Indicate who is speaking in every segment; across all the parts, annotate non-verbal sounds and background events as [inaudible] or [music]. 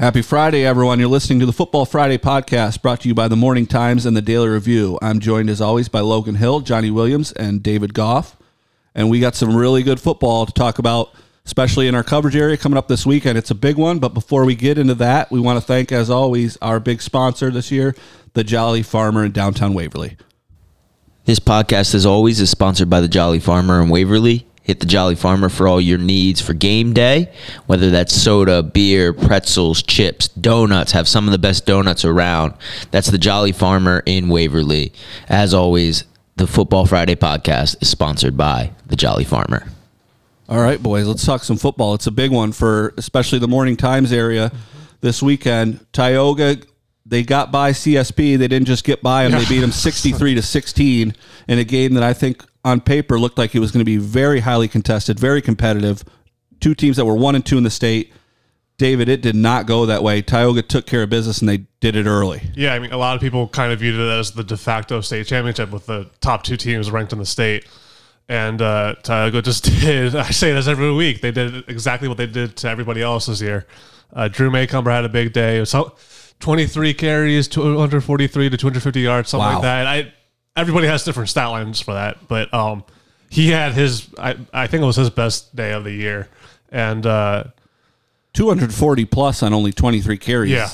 Speaker 1: Happy Friday, everyone. You're listening to the Football Friday podcast brought to you by the Morning Times and the Daily Review. I'm joined, as always, by Logan Hill, Johnny Williams, and David Goff. And we got some really good football to talk about, especially in our coverage area coming up this weekend. It's a big one. But before we get into that, we want to thank, as always, our big sponsor this year, the Jolly Farmer in downtown Waverly.
Speaker 2: This podcast, as always, is sponsored by the Jolly Farmer in Waverly. Hit the Jolly Farmer for all your needs for game day, whether that's soda, beer, pretzels, chips, donuts. Have some of the best donuts around. That's the Jolly Farmer in Waverly. As always, the Football Friday podcast is sponsored by the Jolly Farmer.
Speaker 1: All right, boys, let's talk some football. It's a big one for especially the Morning Times area this weekend. Tioga, they got by CSP. They didn't just get by them. They beat them 63 to 16 in a game that I think on paper looked like it was going to be very highly contested, very competitive. Two teams that were one and two in the state. David, it did not go that way. Tioga took care of business and they did it early.
Speaker 3: Yeah, I mean, a lot of people kind of viewed it as the de facto state championship with the top two teams ranked in the state. And uh, Tioga just [laughs] did, I say this every week, they did exactly what they did to everybody else this year. Uh, Drew Maycomber had a big day. So, 23 carries, 243 to 250 yards, something
Speaker 1: Wow.
Speaker 3: like that. I Everybody has different stat lines for that. But um, he had his, I, I think it was his best day of the year. And uh,
Speaker 1: 240 plus on only 23 carries.
Speaker 3: Yeah.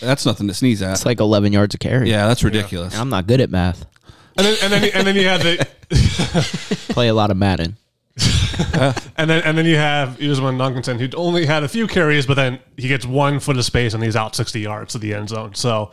Speaker 1: That's nothing to sneeze at.
Speaker 2: It's like 11 yards a carry.
Speaker 1: yeah, that's ridiculous.
Speaker 2: I'm not good at math.
Speaker 3: and then, and then, and then you had the, [laughs]
Speaker 2: Play a lot of Madden. [laughs]
Speaker 3: And then and then you have Usman Duncanson, who only had a few carries, but then he gets one foot of space and he's out 60 yards to the end zone. So,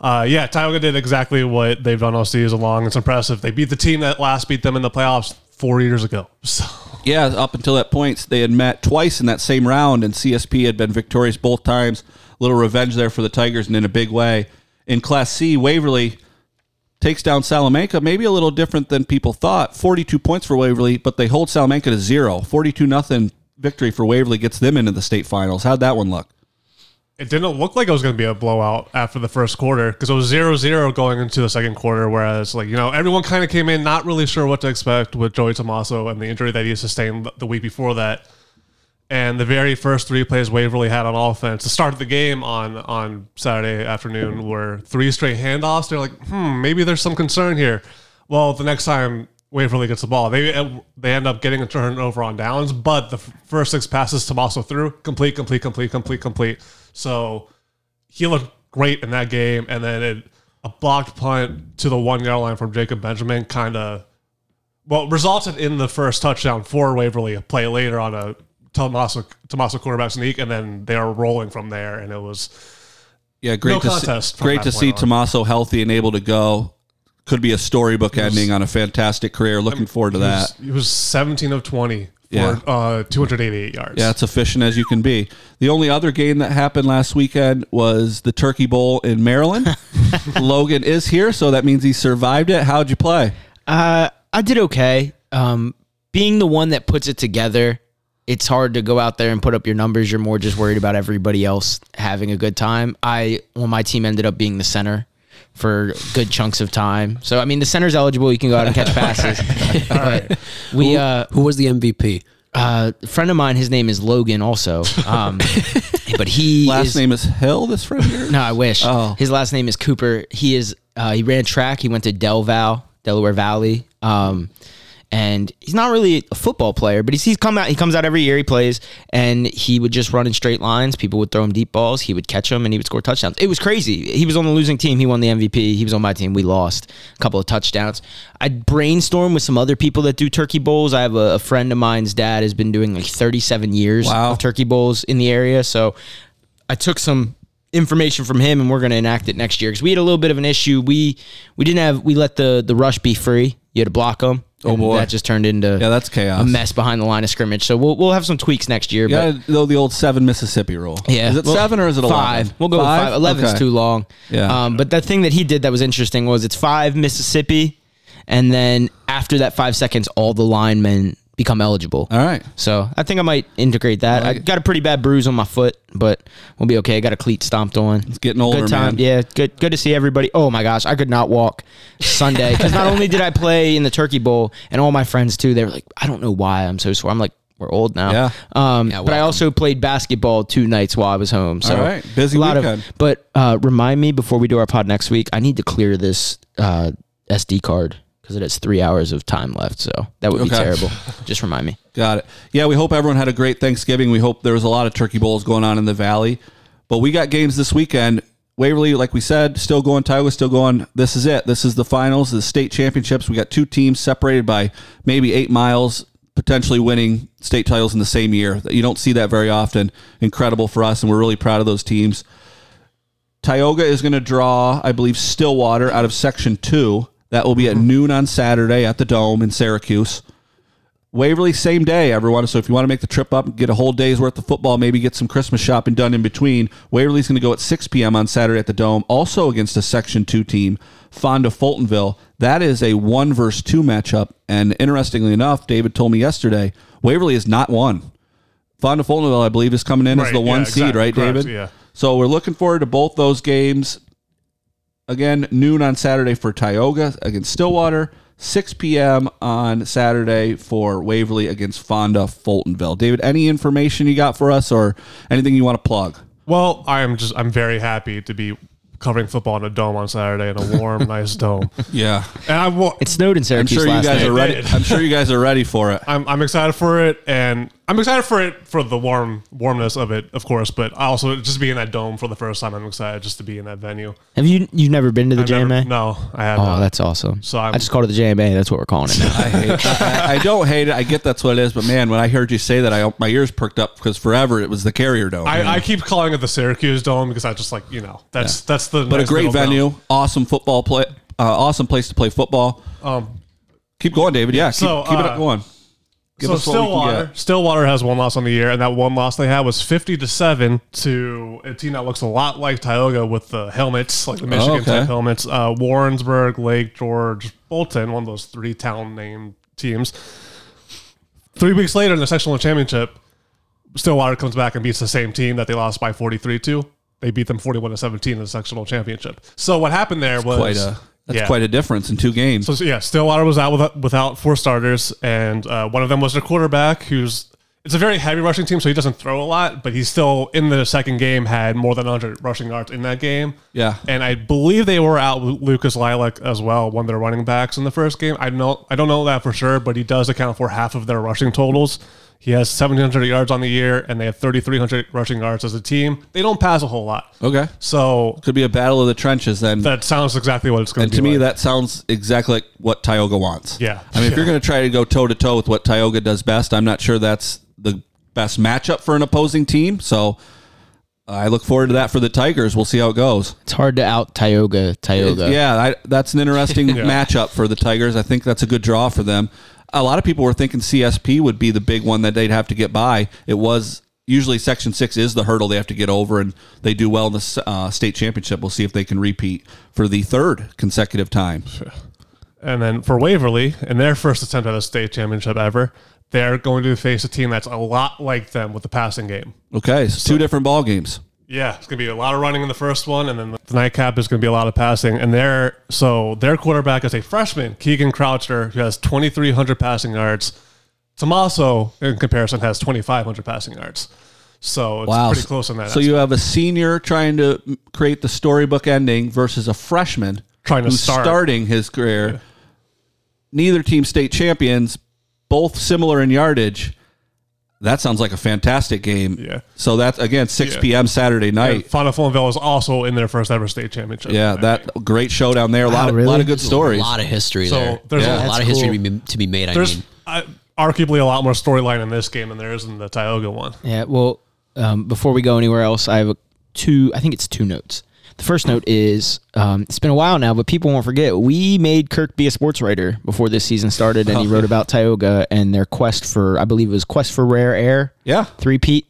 Speaker 3: uh, yeah, Tioga did exactly what they've done all season long. It's impressive. They beat the team that last beat them in the playoffs four years ago. [laughs] So,
Speaker 1: Yeah, up until that point, they had met twice in that same round, and CSP had been victorious both times. little revenge there for the Tigers, and in a big way. In Class C, Waverly takes down Salamanca, maybe a little different than people thought. 42 points for Waverly, but they hold Salamanca to zero. 42 nothing victory for Waverly gets them into the state finals. How'd that one look?
Speaker 3: It didn't look like it was going to be a blowout after the first quarter because it was 0 0 going into the second quarter. Whereas, like, you know, everyone kind of came in not really sure what to expect with Joey Tomaso and the injury that he sustained the- week before that. And the very first three plays Waverly had on offense to start the game on on Saturday afternoon were three straight handoffs. They're like, hmm, maybe there's some concern here. Well, the next time Waverly gets the ball, they they end up getting a turnover on downs, but the first six passes Tomaso threw complete, complete, complete, complete, complete. So he looked great in that game, and then it, a blocked punt to the one yard line from Jacob Benjamin kind of well resulted in the first touchdown for Waverly. A play later on a Tomaso Tomaso quarterback sneak, and then they are rolling from there, and it was
Speaker 1: Yeah, great
Speaker 3: No
Speaker 1: to
Speaker 3: contest
Speaker 1: see, great to see
Speaker 3: on.
Speaker 1: Tomaso healthy and able to go. Could be a storybook ending on a fantastic career. Looking forward to
Speaker 3: he was,
Speaker 1: that.
Speaker 3: he was seventeen of twenty for
Speaker 1: Yeah.
Speaker 3: uh, two hundred eighty eight yards.
Speaker 1: Yeah, it's efficient as you can be. The only other game that happened last weekend was the Turkey Bowl in Maryland. [laughs] Logan is here, so that means he survived it. How'd you play?
Speaker 2: Uh, I did okay. Um, being the one that puts it together, it's hard to go out there and put up your numbers. You're more just worried about everybody else having a good time. I, well, my team ended up being the center for good chunks of time. So, I mean, the center's eligible. You can go out and catch passes. [laughs] but [laughs] we, uh,
Speaker 4: Who was the MVP?
Speaker 2: uh, a friend of mine, his name is Logan also. Um, [laughs] but he
Speaker 1: Last
Speaker 2: is,
Speaker 1: name is Hill, this friend here?
Speaker 2: no, I wish.
Speaker 1: Oh.
Speaker 2: His last name is Cooper. He is uh, he ran track. He went to Del Val, Delaware Valley. Um, and he's not really a football player, but he's, he's come out. He comes out every year. He plays, and he would just run in straight lines. People would throw him deep balls. He would catch them, and he would score touchdowns. It was crazy. He was on the losing team. He won the MVP. He was on my team. We lost a couple of touchdowns. I brainstormed with some other people that do turkey bowls. I have a, a friend of mine's dad has been doing like 37 years
Speaker 1: Wow.
Speaker 2: of turkey bowls in the area. So I took some information from him and we're going to enact it next year because we had a little bit of an issue. We we didn't have we let the the rush be free. You had to block them.
Speaker 1: Oh, boy.
Speaker 2: that just turned into
Speaker 1: Yeah, that's chaos.
Speaker 2: a mess behind the line of scrimmage. So we'll we'll have some tweaks next year.
Speaker 1: You
Speaker 2: but
Speaker 1: the old seven Mississippi rule.
Speaker 2: yeah,
Speaker 1: Is it
Speaker 2: well,
Speaker 1: seven or is it 11?
Speaker 2: five? We'll go with five. Eleven's
Speaker 1: Okay.
Speaker 2: too long.
Speaker 1: Yeah.
Speaker 2: Um, but the thing that he did that was interesting was it's five Mississippi, and then after that five seconds, all the linemen become eligible.
Speaker 1: All right.
Speaker 2: So I think I might integrate that. I got a pretty bad bruise on my foot, but we'll be okay. I got a cleat stomped on. It's
Speaker 1: getting older,
Speaker 2: Good time.
Speaker 1: man.
Speaker 2: Yeah, good. Good to see everybody. Oh my gosh, I could not walk Sunday because not only did I play in the Turkey Bowl, and all my friends too. They were like, I don't know why I'm so sore. I'm like, we're old now.
Speaker 1: Yeah.
Speaker 2: Um,
Speaker 4: Yeah,
Speaker 2: but I also played basketball two nights while I was home. So
Speaker 1: All right. Busy
Speaker 2: a lot
Speaker 1: weekend.
Speaker 2: Of, but uh, remind me before we do our pod next week. I need to clear this uh, SD card because it has three hours of time left. So that would be
Speaker 1: Okay.
Speaker 2: terrible. Just remind me. [laughs]
Speaker 1: Got it. Yeah, we hope everyone had a great Thanksgiving. We hope there was a lot of turkey bowls going on in the valley. But we got games this weekend. Waverly, like we said, still going. Tioga still going. This is it. This is the finals, the state championships. We got two teams separated by maybe eight miles, potentially winning state titles in the same year. You don't see that very often. Incredible for us, and we're really proud of those teams. Tioga is going to draw, I believe, Stillwater out of Section 2. That will be at mm-hmm. noon on Saturday at the Dome in Syracuse. Waverly, same day, everyone. So if you want to make the trip up and get a whole day's worth of football, maybe get some Christmas shopping done in between, Waverly's going to go at 6 p.m. on Saturday at the Dome, also against a Section 2 team, Fonda Fultonville. That is a one versus two matchup. And interestingly enough, David told me yesterday, Waverly is not one. Fonda Fultonville, I believe, is coming in as
Speaker 3: Right,
Speaker 1: the one
Speaker 3: yeah,
Speaker 1: seed,
Speaker 3: exactly.
Speaker 1: right,
Speaker 3: Correct,
Speaker 1: David?
Speaker 3: yeah.
Speaker 1: So we're looking forward to both those games. Again, noon on Saturday for Tioga against Stillwater, 6 p.m. on Saturday for Waverly against Fonda Fultonville. David, any information you got for us or anything you want to plug?
Speaker 3: Well, I am just I'm very happy to be covering football in a dome on Saturday in a warm, [laughs] nice dome.
Speaker 1: Yeah.
Speaker 3: And I will,
Speaker 2: It snowed in Syracuse,
Speaker 1: I'm
Speaker 2: Syracuse
Speaker 1: sure you
Speaker 2: last
Speaker 1: guys
Speaker 2: night.
Speaker 1: are ready. I'm sure you guys are ready for it.
Speaker 3: I'm, I'm excited for it, and I'm excited for it for the warm warmness of it, of course. But also just be in that dome for the first time. I'm excited just to be in that venue.
Speaker 2: Have you you've never been to the
Speaker 3: I've never-
Speaker 2: JMA?
Speaker 3: no, I have
Speaker 2: oh,
Speaker 3: not.
Speaker 2: Oh, that's awesome.
Speaker 3: So I'm-
Speaker 2: I just called it the JMA. That's what we're calling it now.
Speaker 1: I hate. I, I don't hate it. I get that's what it is. But man, when I heard you say that, I my ears perked up because forever it was the Carrier Dome.
Speaker 3: I, I keep calling it the Syracuse Dome because I just like you know that's that's the
Speaker 1: but a great venue, awesome football play, uh, awesome place to play football.
Speaker 3: Um,
Speaker 1: Keep going, David. Yeah, keep,
Speaker 3: So,
Speaker 1: keep it
Speaker 3: uh,
Speaker 1: up going. Give
Speaker 3: so
Speaker 1: us what we can
Speaker 3: Stillwater. Stillwater has one loss on the year, and that one loss they had was fifty to seven to a team that looks a lot like Tioga with the helmets, like the Michigan
Speaker 1: Oh, okay.
Speaker 3: type helmets. Uh, Warrensburg, Lake George, Bolton, one of those three town named teams. Three weeks later in the sectional championship, Stillwater comes back and beats the same team that they lost by forty three to. They beat them forty one to seventeen in the sectional championship. So what happened there was
Speaker 1: Quite a that's
Speaker 3: yeah.
Speaker 1: quite a difference in two games.
Speaker 3: So yeah, Stillwater was out without, without four starters, and uh, one of them was their quarterback, who's it's a very heavy rushing team, so he doesn't throw a lot, but he's still in the second game had more than 100 rushing yards in that game.
Speaker 1: Yeah.
Speaker 3: and I believe they were out with Lucas Lilac as well, one of their running backs in the first game. I know I don't know that for sure, but he does account for half of their rushing totals. He has 1,700 yards on the year, and they have 3,300 rushing yards as a team. They don't pass a whole lot,
Speaker 1: okay,
Speaker 3: so
Speaker 1: could be a battle of the trenches then.
Speaker 3: that sounds exactly what it's going
Speaker 1: and
Speaker 3: to be.
Speaker 1: And to me,
Speaker 3: like.
Speaker 1: that sounds exactly like what Tioga wants.
Speaker 3: Yeah.
Speaker 1: I mean, if you're going to try to go toe to toe with what Tioga does best, I'm not sure that's the best matchup for an opposing team. So I look forward to that for the Tigers. We'll see how it goes.
Speaker 2: It's hard to out Tioga. Tioga.
Speaker 1: Yeah, I, that's an interesting [laughs] matchup for the Tigers. I think that's a good draw for them. A lot of people were thinking CSP would be the big one that they'd have to get by. It was usually Section Six is the hurdle they have to get over, and they do well in the uh, state championship. We'll see if they can repeat for the third consecutive time.
Speaker 3: And then for Waverly, in their first attempt at a state championship ever, they're going to face a team that's a lot like them with the passing game.
Speaker 1: Okay, so two different ball games.
Speaker 3: Yeah, it's going to be a lot of running in the first one, and then the nightcap is going to be a lot of passing. And their so their quarterback is a freshman, Keegan Croucher, who has 2,300 passing yards. Tommaso, in comparison, has 2,500 passing yards. So it's
Speaker 1: Wow,
Speaker 3: pretty close on that.
Speaker 1: So you have a senior trying to create the storybook ending versus a freshman
Speaker 3: Trying to
Speaker 1: who's
Speaker 3: start.
Speaker 1: starting his career. Neither team state champions, both similar in yardage. That sounds like a fantastic game.
Speaker 3: Yeah.
Speaker 1: So that's again 6
Speaker 3: Yeah.
Speaker 1: p.m. Saturday
Speaker 3: and
Speaker 1: night.
Speaker 3: Fonda Fultonville is also in their first ever state championship.
Speaker 1: Yeah, that great showdown there. A lot,
Speaker 2: Wow,
Speaker 1: of,
Speaker 2: really?
Speaker 1: lot of good
Speaker 4: There's
Speaker 1: stories.
Speaker 4: A lot of history
Speaker 3: So
Speaker 4: there.
Speaker 3: there's
Speaker 4: Yeah,
Speaker 3: a-
Speaker 4: a lot
Speaker 2: That's
Speaker 4: of history
Speaker 2: cool.
Speaker 4: to be, to be made. I
Speaker 3: There's
Speaker 4: mean,
Speaker 3: uh, arguably a lot more storyline in this game than there is in the Tioga one.
Speaker 2: Yeah. Well, um, before we go anywhere else, I have a two. I think it's two notes. The first note is um, it's been a while now, but people won't forget we made Kirk be a sports writer before this season started, and he wrote about Tioga and their quest for, I believe it was quest for rare air.
Speaker 1: Yeah.
Speaker 2: Three Pete.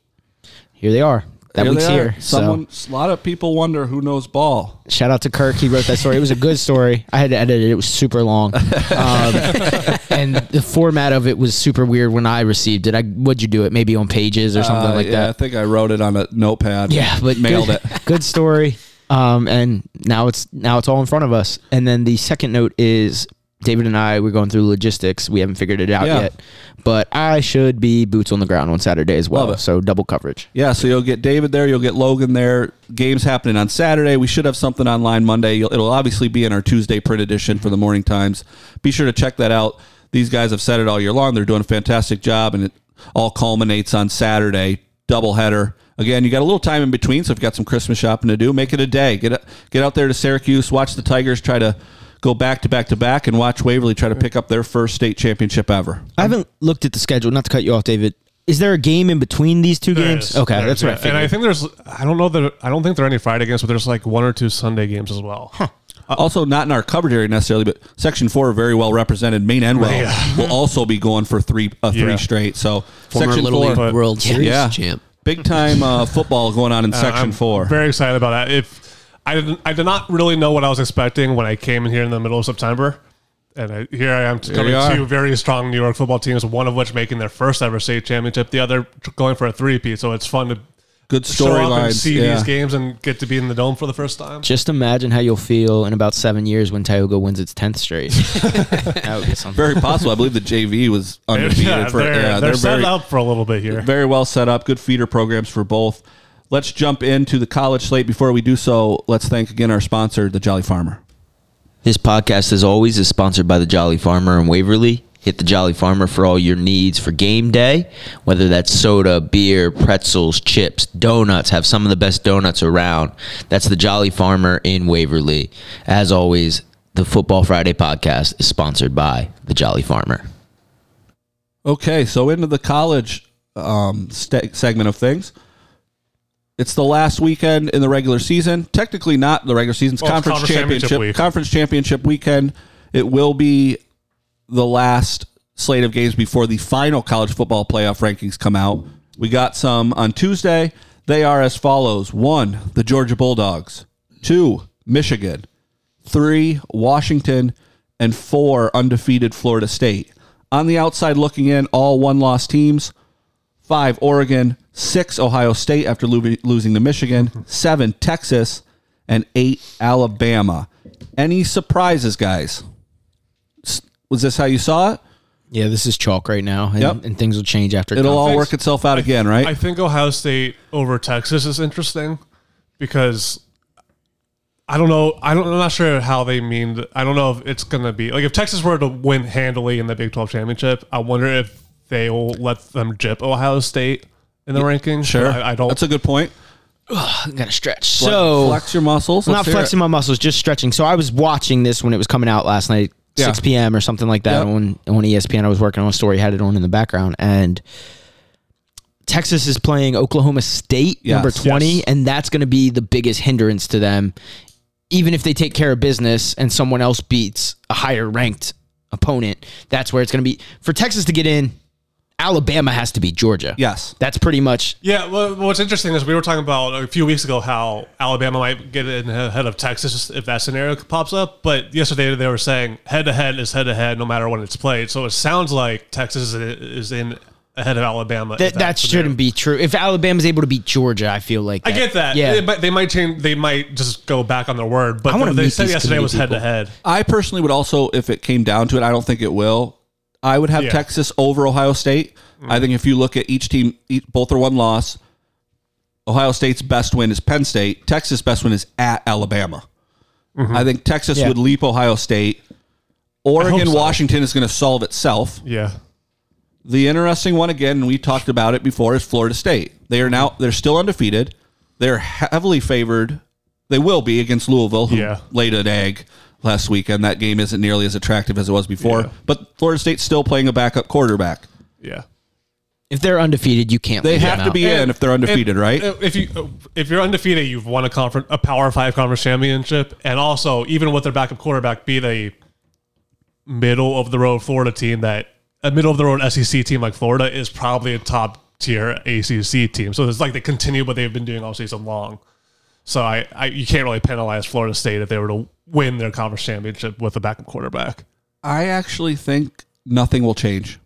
Speaker 2: Here they are. That
Speaker 1: Here
Speaker 2: week's here. So-
Speaker 1: a lot of people wonder who knows ball.
Speaker 2: Shout out to Kirk. He wrote that story. It was a good story. I had to edit it. It was super long. Um, [laughs] and the format of it was super weird when I received it. I would you do it maybe on pages or something
Speaker 1: Uh,
Speaker 2: like
Speaker 1: yeah, I think I wrote it on a notepad.
Speaker 2: Yeah, but
Speaker 1: mailed
Speaker 2: good,
Speaker 1: it.
Speaker 2: Good story. Um, and now it's now it's all in front of us. And then the second note is David and I we're going through logistics. We haven't figured it out
Speaker 1: Yeah.
Speaker 2: yet, but I should be boots on the ground on Saturday as well.
Speaker 1: Love it.
Speaker 2: So double coverage.
Speaker 1: Yeah, so you'll get David there, you'll get Logan there. Games happening on Saturday. We should have something online Monday. You'll, it'll obviously be in our Tuesday print edition for the Morning Times. Be sure to check that out. These guys have said it all year long. They're doing a fantastic job, and it all culminates on Saturday, doubleheader. Again, you got a little time in between, so if you've got some Christmas shopping to do, make it a day. Get get out there to Syracuse, watch the Tigers try to go back to back to back, and watch Waverly try to pick up their first state championship ever.
Speaker 2: I haven't looked at the schedule. Not to cut you off, David. Is there a game in between these two
Speaker 3: There
Speaker 2: games?
Speaker 3: is.
Speaker 2: Okay,
Speaker 3: There
Speaker 2: that's
Speaker 3: is,
Speaker 2: what I
Speaker 3: yeah.
Speaker 2: figured.
Speaker 3: And I think there's, I don't know that, I don't think there are any Friday games, but there's like one or two Sunday games as well.
Speaker 1: Also, not in our coverage area necessarily, but Section Four very well represented. Maine-Endwell
Speaker 3: Yeah.
Speaker 1: will also be going for three uh, three
Speaker 3: Yeah.
Speaker 1: straight. So
Speaker 4: Former
Speaker 1: Section
Speaker 4: Little
Speaker 1: Four,
Speaker 4: League World Series
Speaker 1: yeah,
Speaker 4: champ.
Speaker 1: Big time uh, [laughs] football going on in Section
Speaker 3: Uh, I'm
Speaker 1: Four.
Speaker 3: Very excited about that. If I didn't, I did not really know what I was expecting when I came in here in the middle of September, and I, here I am coming
Speaker 1: you
Speaker 3: two very strong New York football teams. One of which making their first ever state championship, the other going for a three-peat. So it's fun to
Speaker 1: Good
Speaker 3: show up and
Speaker 1: storylines.
Speaker 3: see
Speaker 1: Yeah.
Speaker 3: these games and get to be in the dome for the first time.
Speaker 2: Just imagine how you'll feel in about seven years when Tioga wins its tenth straight. [laughs] that would be something.
Speaker 1: Very possible. I believe the JV was [laughs] undefeated
Speaker 3: yeah,
Speaker 1: for.
Speaker 3: they're,
Speaker 1: yeah,
Speaker 3: they're, set
Speaker 1: very
Speaker 3: up for a little bit here.
Speaker 1: very well set up. Good feeder programs for both. Let's jump into the college slate. Before we do so, let's thank again our sponsor, the Jolly Farmer.
Speaker 2: This podcast, as always, is sponsored by the Jolly Farmer in Waverly. Hit the Jolly Farmer for all your needs for game day, whether that's soda, beer, pretzels, chips, donuts. Have some of the best donuts around. That's the Jolly Farmer in Waverly. As always, the Football Friday podcast is sponsored by the Jolly Farmer.
Speaker 1: Okay, so into the college um, st- segment of things. It's the last weekend in the regular season. Technically, not the regular season. It's
Speaker 3: Well, it's
Speaker 1: conference,
Speaker 3: conference championship
Speaker 1: championship. Conference championship weekend. It will be the last slate of games before the final college football playoff rankings come out. We got some on Tuesday. They are as follows: one, the Georgia Bulldogs; two, Michigan; three, Washington, and four, undefeated Florida State. On the outside looking in, all one loss teams. Five, Oregon. Six, Ohio State after lo- losing to Michigan. Seven, Texas. And eight, Alabama. Any surprises, guys? S- Was this how you saw it?
Speaker 2: Yeah, this is chalk right now, and,
Speaker 1: Yep.
Speaker 2: and things will change after.
Speaker 1: It'll all work itself out again, right?
Speaker 3: I think Ohio State over Texas is interesting because I don't know. I don't, I'm not sure how they mean. th- I don't know if it's going to be like if Texas were to win handily in the Big 12 championship. I wonder if they will let them jip Ohio State in the rankings.
Speaker 1: sure.
Speaker 3: I, I don't.
Speaker 1: That's a good point.
Speaker 2: I gotta stretch. So
Speaker 1: flex your muscles.
Speaker 2: I'm
Speaker 1: Let's
Speaker 2: not flexing
Speaker 1: it.
Speaker 2: my muscles, just stretching. So I was watching this when it was coming out last night,
Speaker 1: Yeah.
Speaker 2: 6 p.m. or something like that
Speaker 1: Yep.
Speaker 2: on on ESPN. I was working on a story, had it on in the background, and Texas is playing Oklahoma State,
Speaker 1: Yes.
Speaker 2: number 20,
Speaker 3: Yes.
Speaker 2: and that's going to be the biggest hindrance to them. Even if they take care of business and someone else beats a higher ranked opponent, that's where it's going to be. For Texas to get in, Alabama has to beat Georgia.
Speaker 1: Yes.
Speaker 2: That's pretty much
Speaker 3: yeah. Well, what's interesting is we were talking about a few weeks ago how Alabama might get in ahead of Texas if that scenario pops up. But yesterday they were saying head to head is head to head no matter when it's played. So it sounds like Texas is- is in ahead of Alabama.
Speaker 2: that, that shouldn't be true. If Alabama's able to beat Georgia, I feel like
Speaker 3: I get that.
Speaker 2: Yeah,
Speaker 3: They might, they might change. They might just go back on their word. But
Speaker 2: I wanna
Speaker 3: they said yesterday was head to head.
Speaker 1: I personally would also, if it came down to it, I don't think it will. I would have
Speaker 3: Yeah.
Speaker 1: Texas over Ohio State. I think if you look at each team, each, both are one loss. Ohio State's best win is Penn State. Texas' best win is at Alabama. Mm-hmm. I think Texas
Speaker 2: Yeah.
Speaker 1: would leap Ohio State. Oregon,
Speaker 3: so.
Speaker 1: Washington is going to solve itself.
Speaker 3: Yeah.
Speaker 1: The interesting one again, and we talked about it before, is Florida State. They are now they're still undefeated. They're heavily favored. They will be against Louisville, who
Speaker 3: Yeah.
Speaker 1: laid an egg last weekend. That game isn't nearly as attractive as it was before.
Speaker 3: Yeah.
Speaker 1: But Florida State's still playing a backup quarterback.
Speaker 3: Yeah.
Speaker 2: if they're undefeated, you can't.
Speaker 1: They
Speaker 2: leave
Speaker 1: have
Speaker 2: them
Speaker 1: to
Speaker 2: out.
Speaker 1: be in if they're undefeated,
Speaker 3: And,
Speaker 1: right?
Speaker 3: uh, If you if you're undefeated, you've won a conference, a Power Five conference championship, and also even with their backup quarterback, beat a middle of the road Florida team that a middle of the road SEC team like Florida is probably a top tier ACC team. So it's like they continue what they've been doing all season long. So I, I you can't really penalize Florida State if they were to win their conference championship with a backup quarterback.
Speaker 1: I actually think nothing will change.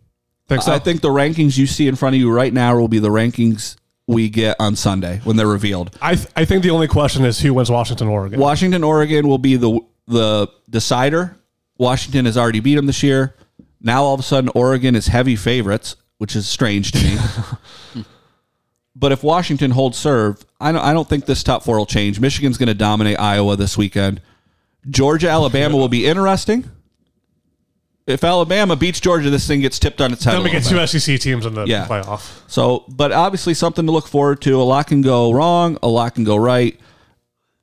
Speaker 3: Think so?
Speaker 1: I think the rankings you see in front of you right now will be the rankings we get on Sunday when they're revealed.
Speaker 3: I th- I think the only question is who wins Washington Oregon.
Speaker 1: Washington, Oregon will be the the decider. Washington has already beat them this year. Now all of a sudden Oregon is heavy favorites, which is strange to me. [laughs] but if Washington holds serve, I don't, I don't think this top four will change. Michigan's going to dominate Iowa this weekend. Georgia, Alabama will be interesting. If Alabama beats Georgia, this thing gets tipped on its head.
Speaker 3: Then we get two SEC teams in the
Speaker 1: Yeah.
Speaker 3: playoff.
Speaker 1: So, but obviously something to look forward to. A lot can go wrong, a lot can go right.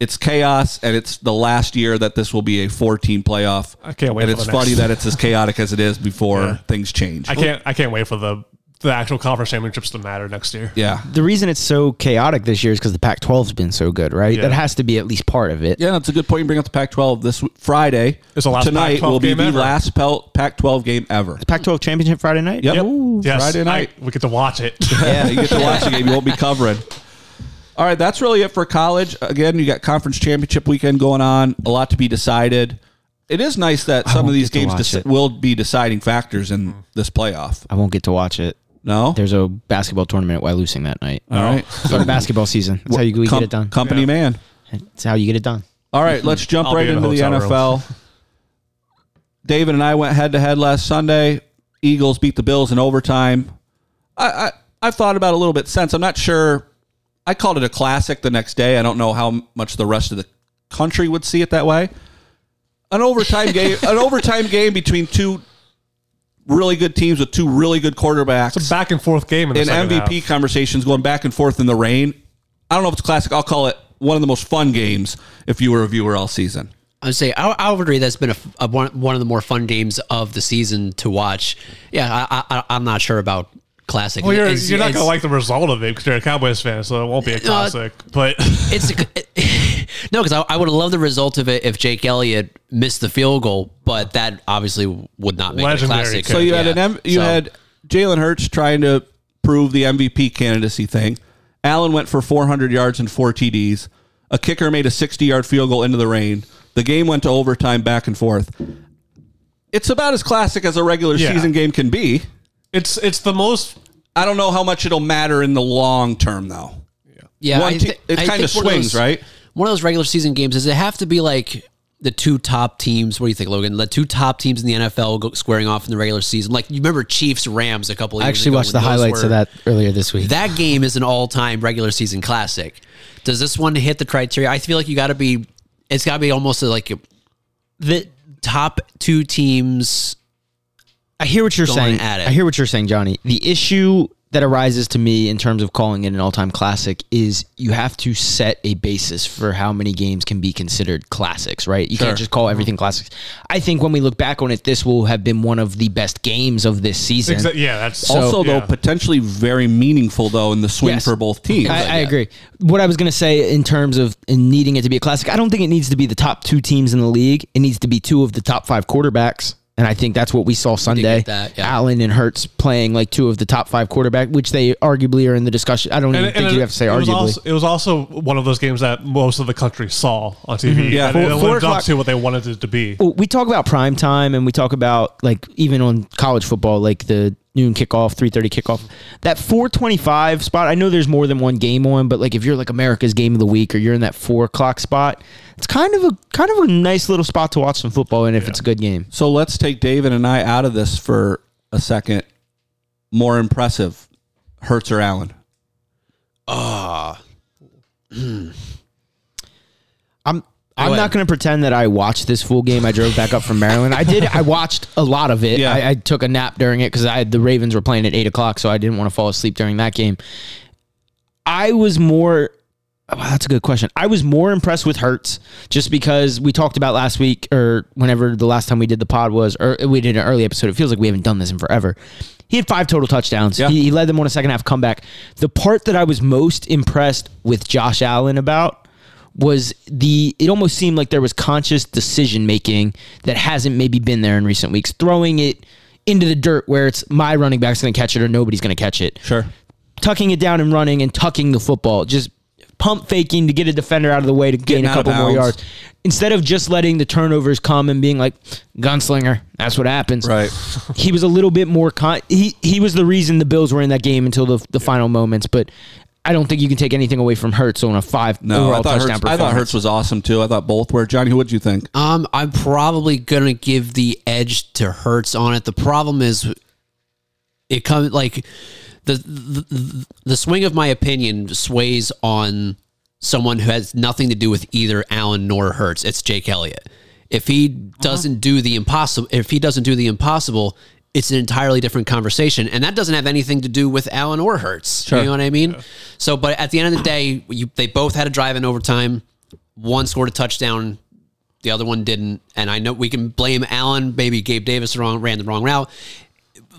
Speaker 1: It's chaos, and it's the last year that this will be a four-team playoff.
Speaker 3: I can't wait
Speaker 1: And
Speaker 3: for
Speaker 1: it's
Speaker 3: the next-
Speaker 1: funny that it's as [laughs] chaotic as it is before things change.
Speaker 3: I can't. I can't wait for the the actual conference championships to matter next year.
Speaker 1: Yeah,
Speaker 2: The reason it's so chaotic this year is because the Pac-12's been so good, right?
Speaker 3: Yeah.
Speaker 2: That has to be at least part of it.
Speaker 1: yeah, that's a good point. You bring up the Pac-12 this Friday.
Speaker 3: It's the last
Speaker 1: tonight
Speaker 3: Pac-12
Speaker 1: will be the
Speaker 3: ever.
Speaker 1: last Pel- Pac-12 game ever.
Speaker 2: Pac-12 championship Friday night.
Speaker 1: Yep.
Speaker 3: Yes,
Speaker 1: Friday night.
Speaker 3: I- we get to watch it. [laughs]
Speaker 1: Yeah, you get to watch the game. You won't be covering. All right, that's really it for college. Again, you got conference championship weekend going on. A lot to be decided. It is nice that some of these games
Speaker 2: watch
Speaker 1: deci- will be deciding factors in mm-hmm. this playoff.
Speaker 2: I won't get to watch it.
Speaker 1: No,
Speaker 2: There's a basketball tournament at Wyalusing that night.
Speaker 1: all right.
Speaker 2: Start of basketball season. That's how you we
Speaker 1: Com-
Speaker 2: get it done.
Speaker 1: Company man.
Speaker 2: That's how you get it done.
Speaker 1: All right, let's jump
Speaker 3: I'll be
Speaker 1: right
Speaker 3: in a
Speaker 1: into the
Speaker 3: hotel room.
Speaker 1: NFL. David and I went head to head last Sunday. Eagles beat the Bills in overtime. I, I I've thought about it a little bit since. I'm not sure. I called it a classic the next day. I don't know how much the rest of the country would see it that way. An overtime [laughs] game, an overtime game between two really good teams with two really good quarterbacks
Speaker 3: It's a back and forth game in the
Speaker 1: in
Speaker 3: second
Speaker 1: MVP
Speaker 3: half.
Speaker 1: conversations going back and forth in the rain. I don't know if it's classic. I'll call it one of the most fun games if you were a viewer all season.
Speaker 4: I would say I, I would agree that's been a, a one, one of the more fun games of the season to watch. Yeah, I, I, I'm not sure about classic.
Speaker 3: Well, you're,
Speaker 4: It's-
Speaker 3: you're not gonna like the result of it because you're a Cowboys fan, so it won't be a uh, classic. but
Speaker 4: It's a, [laughs] no, because I, I would have loved the result of it if Jake Elliott missed the field goal, but that obviously would not make
Speaker 3: Legendary
Speaker 4: it a classic.
Speaker 1: So you had
Speaker 4: Yeah.
Speaker 1: an M- you
Speaker 4: So-
Speaker 1: had Jalen Hurts trying to prove the MVP candidacy thing. Allen went for 400 yards and four TDs. A kicker made a 60 yard field goal into the rain. The game went to overtime, back and forth. It's about as classic as a regular
Speaker 3: Yeah.
Speaker 1: season game can be.
Speaker 3: it's it's the most
Speaker 1: I don't know how much it'll matter in the long term, though.
Speaker 4: Yeah,
Speaker 1: One
Speaker 4: I
Speaker 1: te-
Speaker 4: thi-
Speaker 1: it kinda
Speaker 4: think one of
Speaker 1: swings,
Speaker 4: those-
Speaker 1: right?
Speaker 4: One of those regular season games does it have to be like the two top teams? What do you think, Logan? The two top teams in the NFL go squaring off in the regular season. Like you remember Chiefs Rams a couple. Of
Speaker 2: I
Speaker 4: years
Speaker 2: actually watched the highlights
Speaker 4: were-
Speaker 2: of that earlier this week.
Speaker 4: That game is an all-time regular season classic. Does this one hit the criteria? I feel like you got to be. It's got to be almost like the top two teams.
Speaker 2: I hear what you're saying.
Speaker 4: at it.
Speaker 2: I hear what you're saying, Johnny. The issue that arises to me in terms of calling it an all-time classic is you have to set a basis for how many games can be considered classics, right? You
Speaker 1: Sure.
Speaker 2: can't just call everything mm-hmm. classics. I think when we look back on it, this will have been one of the best games of this season.
Speaker 3: exa- yeah. That's
Speaker 1: also,
Speaker 3: yeah.
Speaker 1: though, potentially very meaningful, though, in the swing
Speaker 2: Yes.
Speaker 1: for both teams.
Speaker 2: I, I agree. What I was going to say in terms of in needing it to be a classic, I don't think it needs to be the top two teams in the league. It needs to be two of the top five quarterbacks. And I think that's what we saw Sunday.
Speaker 4: get that, yeah.
Speaker 2: Allen and Hurts playing like two of the top five quarterback, which they arguably are in the discussion. I don't even think
Speaker 3: it-
Speaker 2: you have to say
Speaker 3: it was
Speaker 2: arguably.
Speaker 3: also- it was also one of those games that most of the country saw on TV. Mm-hmm.
Speaker 1: Yeah.
Speaker 3: and
Speaker 1: Four-
Speaker 3: it
Speaker 2: four
Speaker 3: lived
Speaker 2: o'clock-
Speaker 3: up to what they wanted it to be.
Speaker 2: Well, we talk about prime time and we talk about like even on college football, like the noon kickoff, three thirty kickoff. That four twenty five spot. I know there's more than one game on, but like if you're like America's game of the week or you're in that four o'clock spot, it's kind of a kind of a nice little spot to watch some football in if it's a good game.
Speaker 1: So let's take David and I out of this for a second. More impressive, Hurts or Allen?
Speaker 2: I'm ah. [clears throat]
Speaker 4: I'm
Speaker 2: not going to pretend that I watched this full game. I drove back up from Maryland. I did. I watched a lot of it.
Speaker 1: Yeah.
Speaker 2: I, I took a nap during it because I the Ravens were playing at eight o'clock, so I didn't want to fall asleep during that game. I was more. oh, that's a good question. I was more impressed with Hurts just because we talked about last week or whenever the last time we did the pod was, or we did an early episode. It feels like we haven't done this in forever. He had five total touchdowns.
Speaker 1: Yeah.
Speaker 2: He, he led them on a second half comeback. The part that I was most impressed with Josh Allen about was the it almost seemed like there was conscious decision making that hasn't maybe been there in recent weeks. Throwing it into the dirt where it's my running back's going to catch it or nobody's going to catch it.
Speaker 1: Sure.
Speaker 2: tucking it down and running and tucking the football just pump faking to get a defender out of the way to gain a couple more yards. Instead of just letting the turnovers come and being like gunslinger that's what happens.
Speaker 1: Right.
Speaker 2: he was a little bit more con- he he was the reason the Bills were in that game until the the final moments but I don't think you can take anything away from Hurts on a five
Speaker 1: No,
Speaker 2: overall
Speaker 1: I thought,
Speaker 2: touchdown
Speaker 1: Hurts, I
Speaker 2: performance.
Speaker 1: thought Hurts was awesome too. I thought both were. Johnny, what did you think?
Speaker 4: Um, I'm probably gonna give the edge to Hurts on it. The problem is, it comes like the, the the swing of my opinion sways on someone who has nothing to do with either Allen nor Hurts. It's Jake Elliott. If he doesn't do the impossible, if he doesn't do the impossible, it's an entirely different conversation, and that doesn't have anything to do with Allen or Hurts. You know what I mean? So, but at the end of the day, you, they both had a drive in overtime. One scored a touchdown, the other one didn't. And I know we can blame Allen. Maybe Gabe Davis wrong ran the wrong route.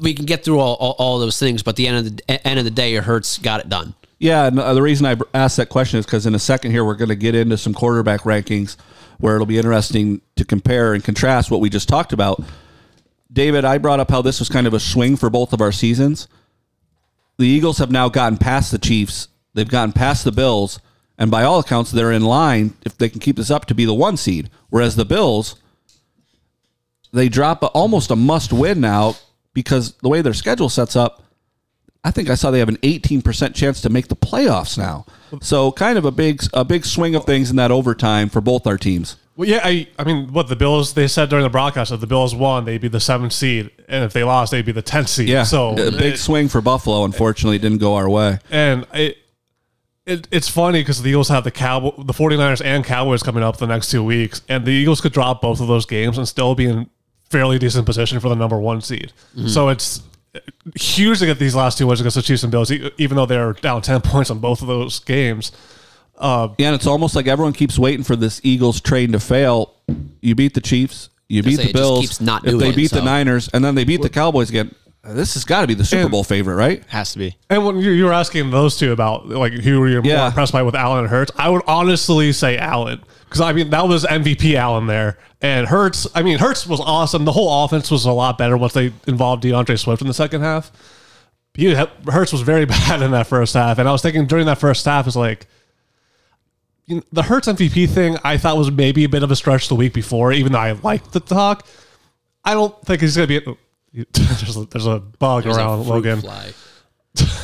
Speaker 4: We can get through all, all, all those things, but the end of the end of the day, Hurts got it done.
Speaker 1: Yeah, and the reason I asked that question is because in a second here we're going to get into some quarterback rankings where it'll be interesting to compare and contrast what we just talked about. David, I brought up how this was kind of a swing for both of our seasons. The Eagles have now gotten past the Chiefs. They've gotten past the Bills, and by all accounts, they're in line if they can keep this up to be the one seed. Whereas the Bills, they drop a, almost a must win now because the way their schedule sets up, I think I saw they have an 18% chance to make the playoffs now. So kind of a big a big swing of things in that overtime for both our teams.
Speaker 3: Well, yeah, I, I mean, what the Bills? They said during the broadcast that the Bills won, they'd be the seventh seed, and if they lost, they'd be the tenth seed.
Speaker 1: Yeah.
Speaker 3: so
Speaker 1: a big
Speaker 3: it-
Speaker 1: swing for Buffalo unfortunately didn't go our way.
Speaker 3: and it, it it's funny because the Eagles have the Cowboy, the 49ers and Cowboys coming up the next two weeks, and the Eagles could drop both of those games and still be in fairly decent position for the number one seed. Mm-hmm. So it's uh, huge to get these last two wins against the Chiefs and Bills, e- even though they're down 10 points on both of those games.
Speaker 1: Uh, yeah, and it's almost like everyone keeps waiting for this Eagles train to fail. You beat the Chiefs, you beat
Speaker 4: say,
Speaker 1: the Bills.
Speaker 4: keeps not
Speaker 1: if
Speaker 4: doing
Speaker 1: they
Speaker 4: it,
Speaker 1: beat the. Niners and then they beat the Cowboys again, this has got to be the Super
Speaker 3: And-
Speaker 1: Bowl favorite, right?
Speaker 2: Has to be.
Speaker 3: And when you, you were asking those two about like who were you
Speaker 1: Yeah.
Speaker 3: more impressed by with Allen and Hurts, I would honestly say Allen because I mean that was MVP Allen there, and Hurts. I mean Hurts was awesome. The whole offense was a lot better once they involved D'Andre Swift in the second half. He, Hurts was very [laughs] bad in that first half, and I was thinking during that first half is like. You know, The Hurts MVP thing I thought was maybe a bit of a stretch the week before, even though I liked the talk. I don't think he's going to be. [laughs] There's a, there's a bug
Speaker 4: There's a
Speaker 3: around
Speaker 4: fruit
Speaker 3: Logan.
Speaker 4: fly.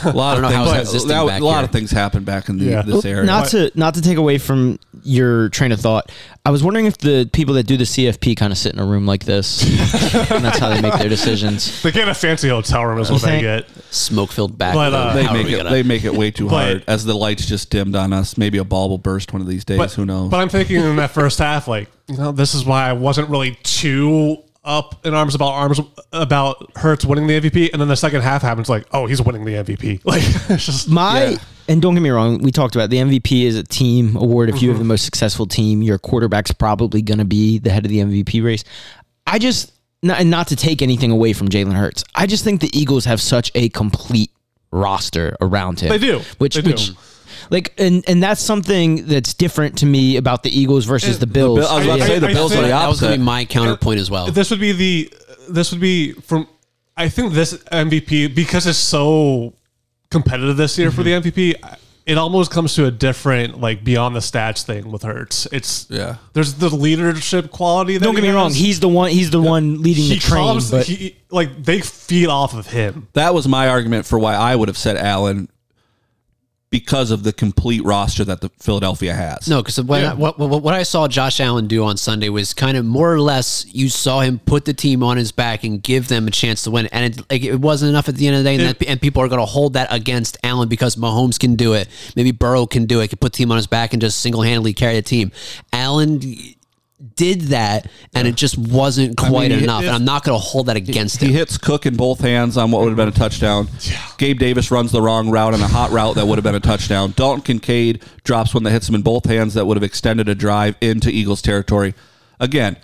Speaker 1: A [laughs] lot
Speaker 4: don't
Speaker 1: of
Speaker 4: know how it's
Speaker 1: things.
Speaker 4: existing
Speaker 1: that-
Speaker 4: back
Speaker 1: a lot
Speaker 4: here.
Speaker 1: of things happen back in the,
Speaker 3: Yeah.
Speaker 1: this area.
Speaker 2: Not to not to take away from your train of thought. I was wondering if the people that do the CFP kind of sit in a room like this, [laughs] and that's how they make their decisions. [laughs]
Speaker 3: They get a fancy hotel room is what they get.
Speaker 4: Smoke filled back.
Speaker 3: But, uh,
Speaker 1: they make it.
Speaker 4: gonna-
Speaker 1: They make it way too
Speaker 3: But-
Speaker 1: hard as the lights just dimmed on us. Maybe a ball will burst one of these days.
Speaker 3: But,
Speaker 1: Who knows?
Speaker 3: But I'm thinking in that first half, like, you know, this is why I wasn't really too up in arms about arms about Hurts winning the MVP. And then the second half happens, like, oh, he's winning the MVP. [laughs] Like, it's just
Speaker 2: My
Speaker 1: Yeah.
Speaker 2: and don't get me wrong, we talked about the MVP is a team award. If you have mm-hmm. the most successful team, your quarterback's probably going to be the head of the MVP race. I just not, and not to take anything away from Jalen Hurts. I just think the Eagles have such a complete roster around him.
Speaker 3: They do.
Speaker 2: which
Speaker 3: They do.
Speaker 2: which. Like and and that's something that's different to me about the Eagles versus uh, the Bills.
Speaker 1: Bill- I was about to
Speaker 3: I-
Speaker 1: say the
Speaker 3: I
Speaker 1: Bills are
Speaker 3: think
Speaker 1: the
Speaker 4: that was going to
Speaker 1: opposite.
Speaker 4: be my counterpoint as well.
Speaker 3: this would be the this would be from I think this MVP because it's so competitive this year for the mm-hmm. MVP. It almost comes to a different like beyond the stats thing with Hurts. It's
Speaker 1: Yeah.
Speaker 3: There's the leadership quality. That
Speaker 2: don't get
Speaker 3: he
Speaker 2: me wrong,
Speaker 3: has.
Speaker 2: he's the one. He's the one leading the train.
Speaker 3: comes,
Speaker 2: but
Speaker 3: he, like they feed off of him.
Speaker 1: that was my argument for why I would have said Allen because of the complete roster that the Philadelphia has.
Speaker 4: No, because what,
Speaker 3: Yeah.
Speaker 4: what, what what I saw Josh Allen do on Sunday was kind of more or less you saw him put the team on his back and give them a chance to win, and it, like, it wasn't enough at the end of the day, and, that, and people are going to hold that against Allen because Mahomes can do it, maybe Burrow can do it, can put the team on his back and just single handedly carry the team. Allen did that, and it just wasn't quite
Speaker 1: mean,
Speaker 4: enough,
Speaker 1: if-
Speaker 4: and I'm not going to hold that against
Speaker 1: He
Speaker 4: him.
Speaker 1: He hits Cook in both hands on what would have been a touchdown. Gabe Davis runs the wrong route on a hot route that would have been a touchdown. Dalton Kincaid drops one that hits him in both hands that would have extended a drive into Eagles territory. Again,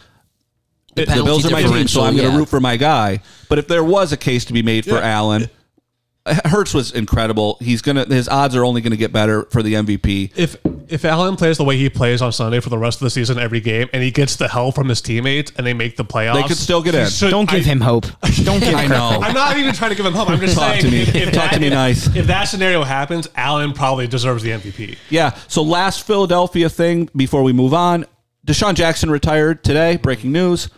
Speaker 1: the
Speaker 4: penalty
Speaker 1: Bills are my team, so I'm going to
Speaker 4: yeah.
Speaker 1: root for my guy. But if there was a case to be made for Allen, Hurts was incredible. He's gonna his odds are only going to get better for the MVP.
Speaker 3: If if Allen plays the way he plays on Sunday for the rest of the season, every game, and he gets the hell from his teammates, and they make the playoffs,
Speaker 1: They could still get
Speaker 3: he
Speaker 1: in.
Speaker 3: should-
Speaker 2: don't give
Speaker 3: I-
Speaker 2: him hope. Don't give. [laughs]
Speaker 1: I know.
Speaker 3: I'm not even trying to give him hope. I'm just [laughs]
Speaker 1: Talk
Speaker 3: saying.
Speaker 1: to me.
Speaker 3: If, if
Speaker 1: Talk
Speaker 3: that,
Speaker 1: to me
Speaker 3: if-
Speaker 1: nice.
Speaker 3: If that scenario happens, Allen probably deserves the MVP.
Speaker 1: Yeah. So last Philadelphia thing before we move on, DeSean Jackson retired today. Breaking news.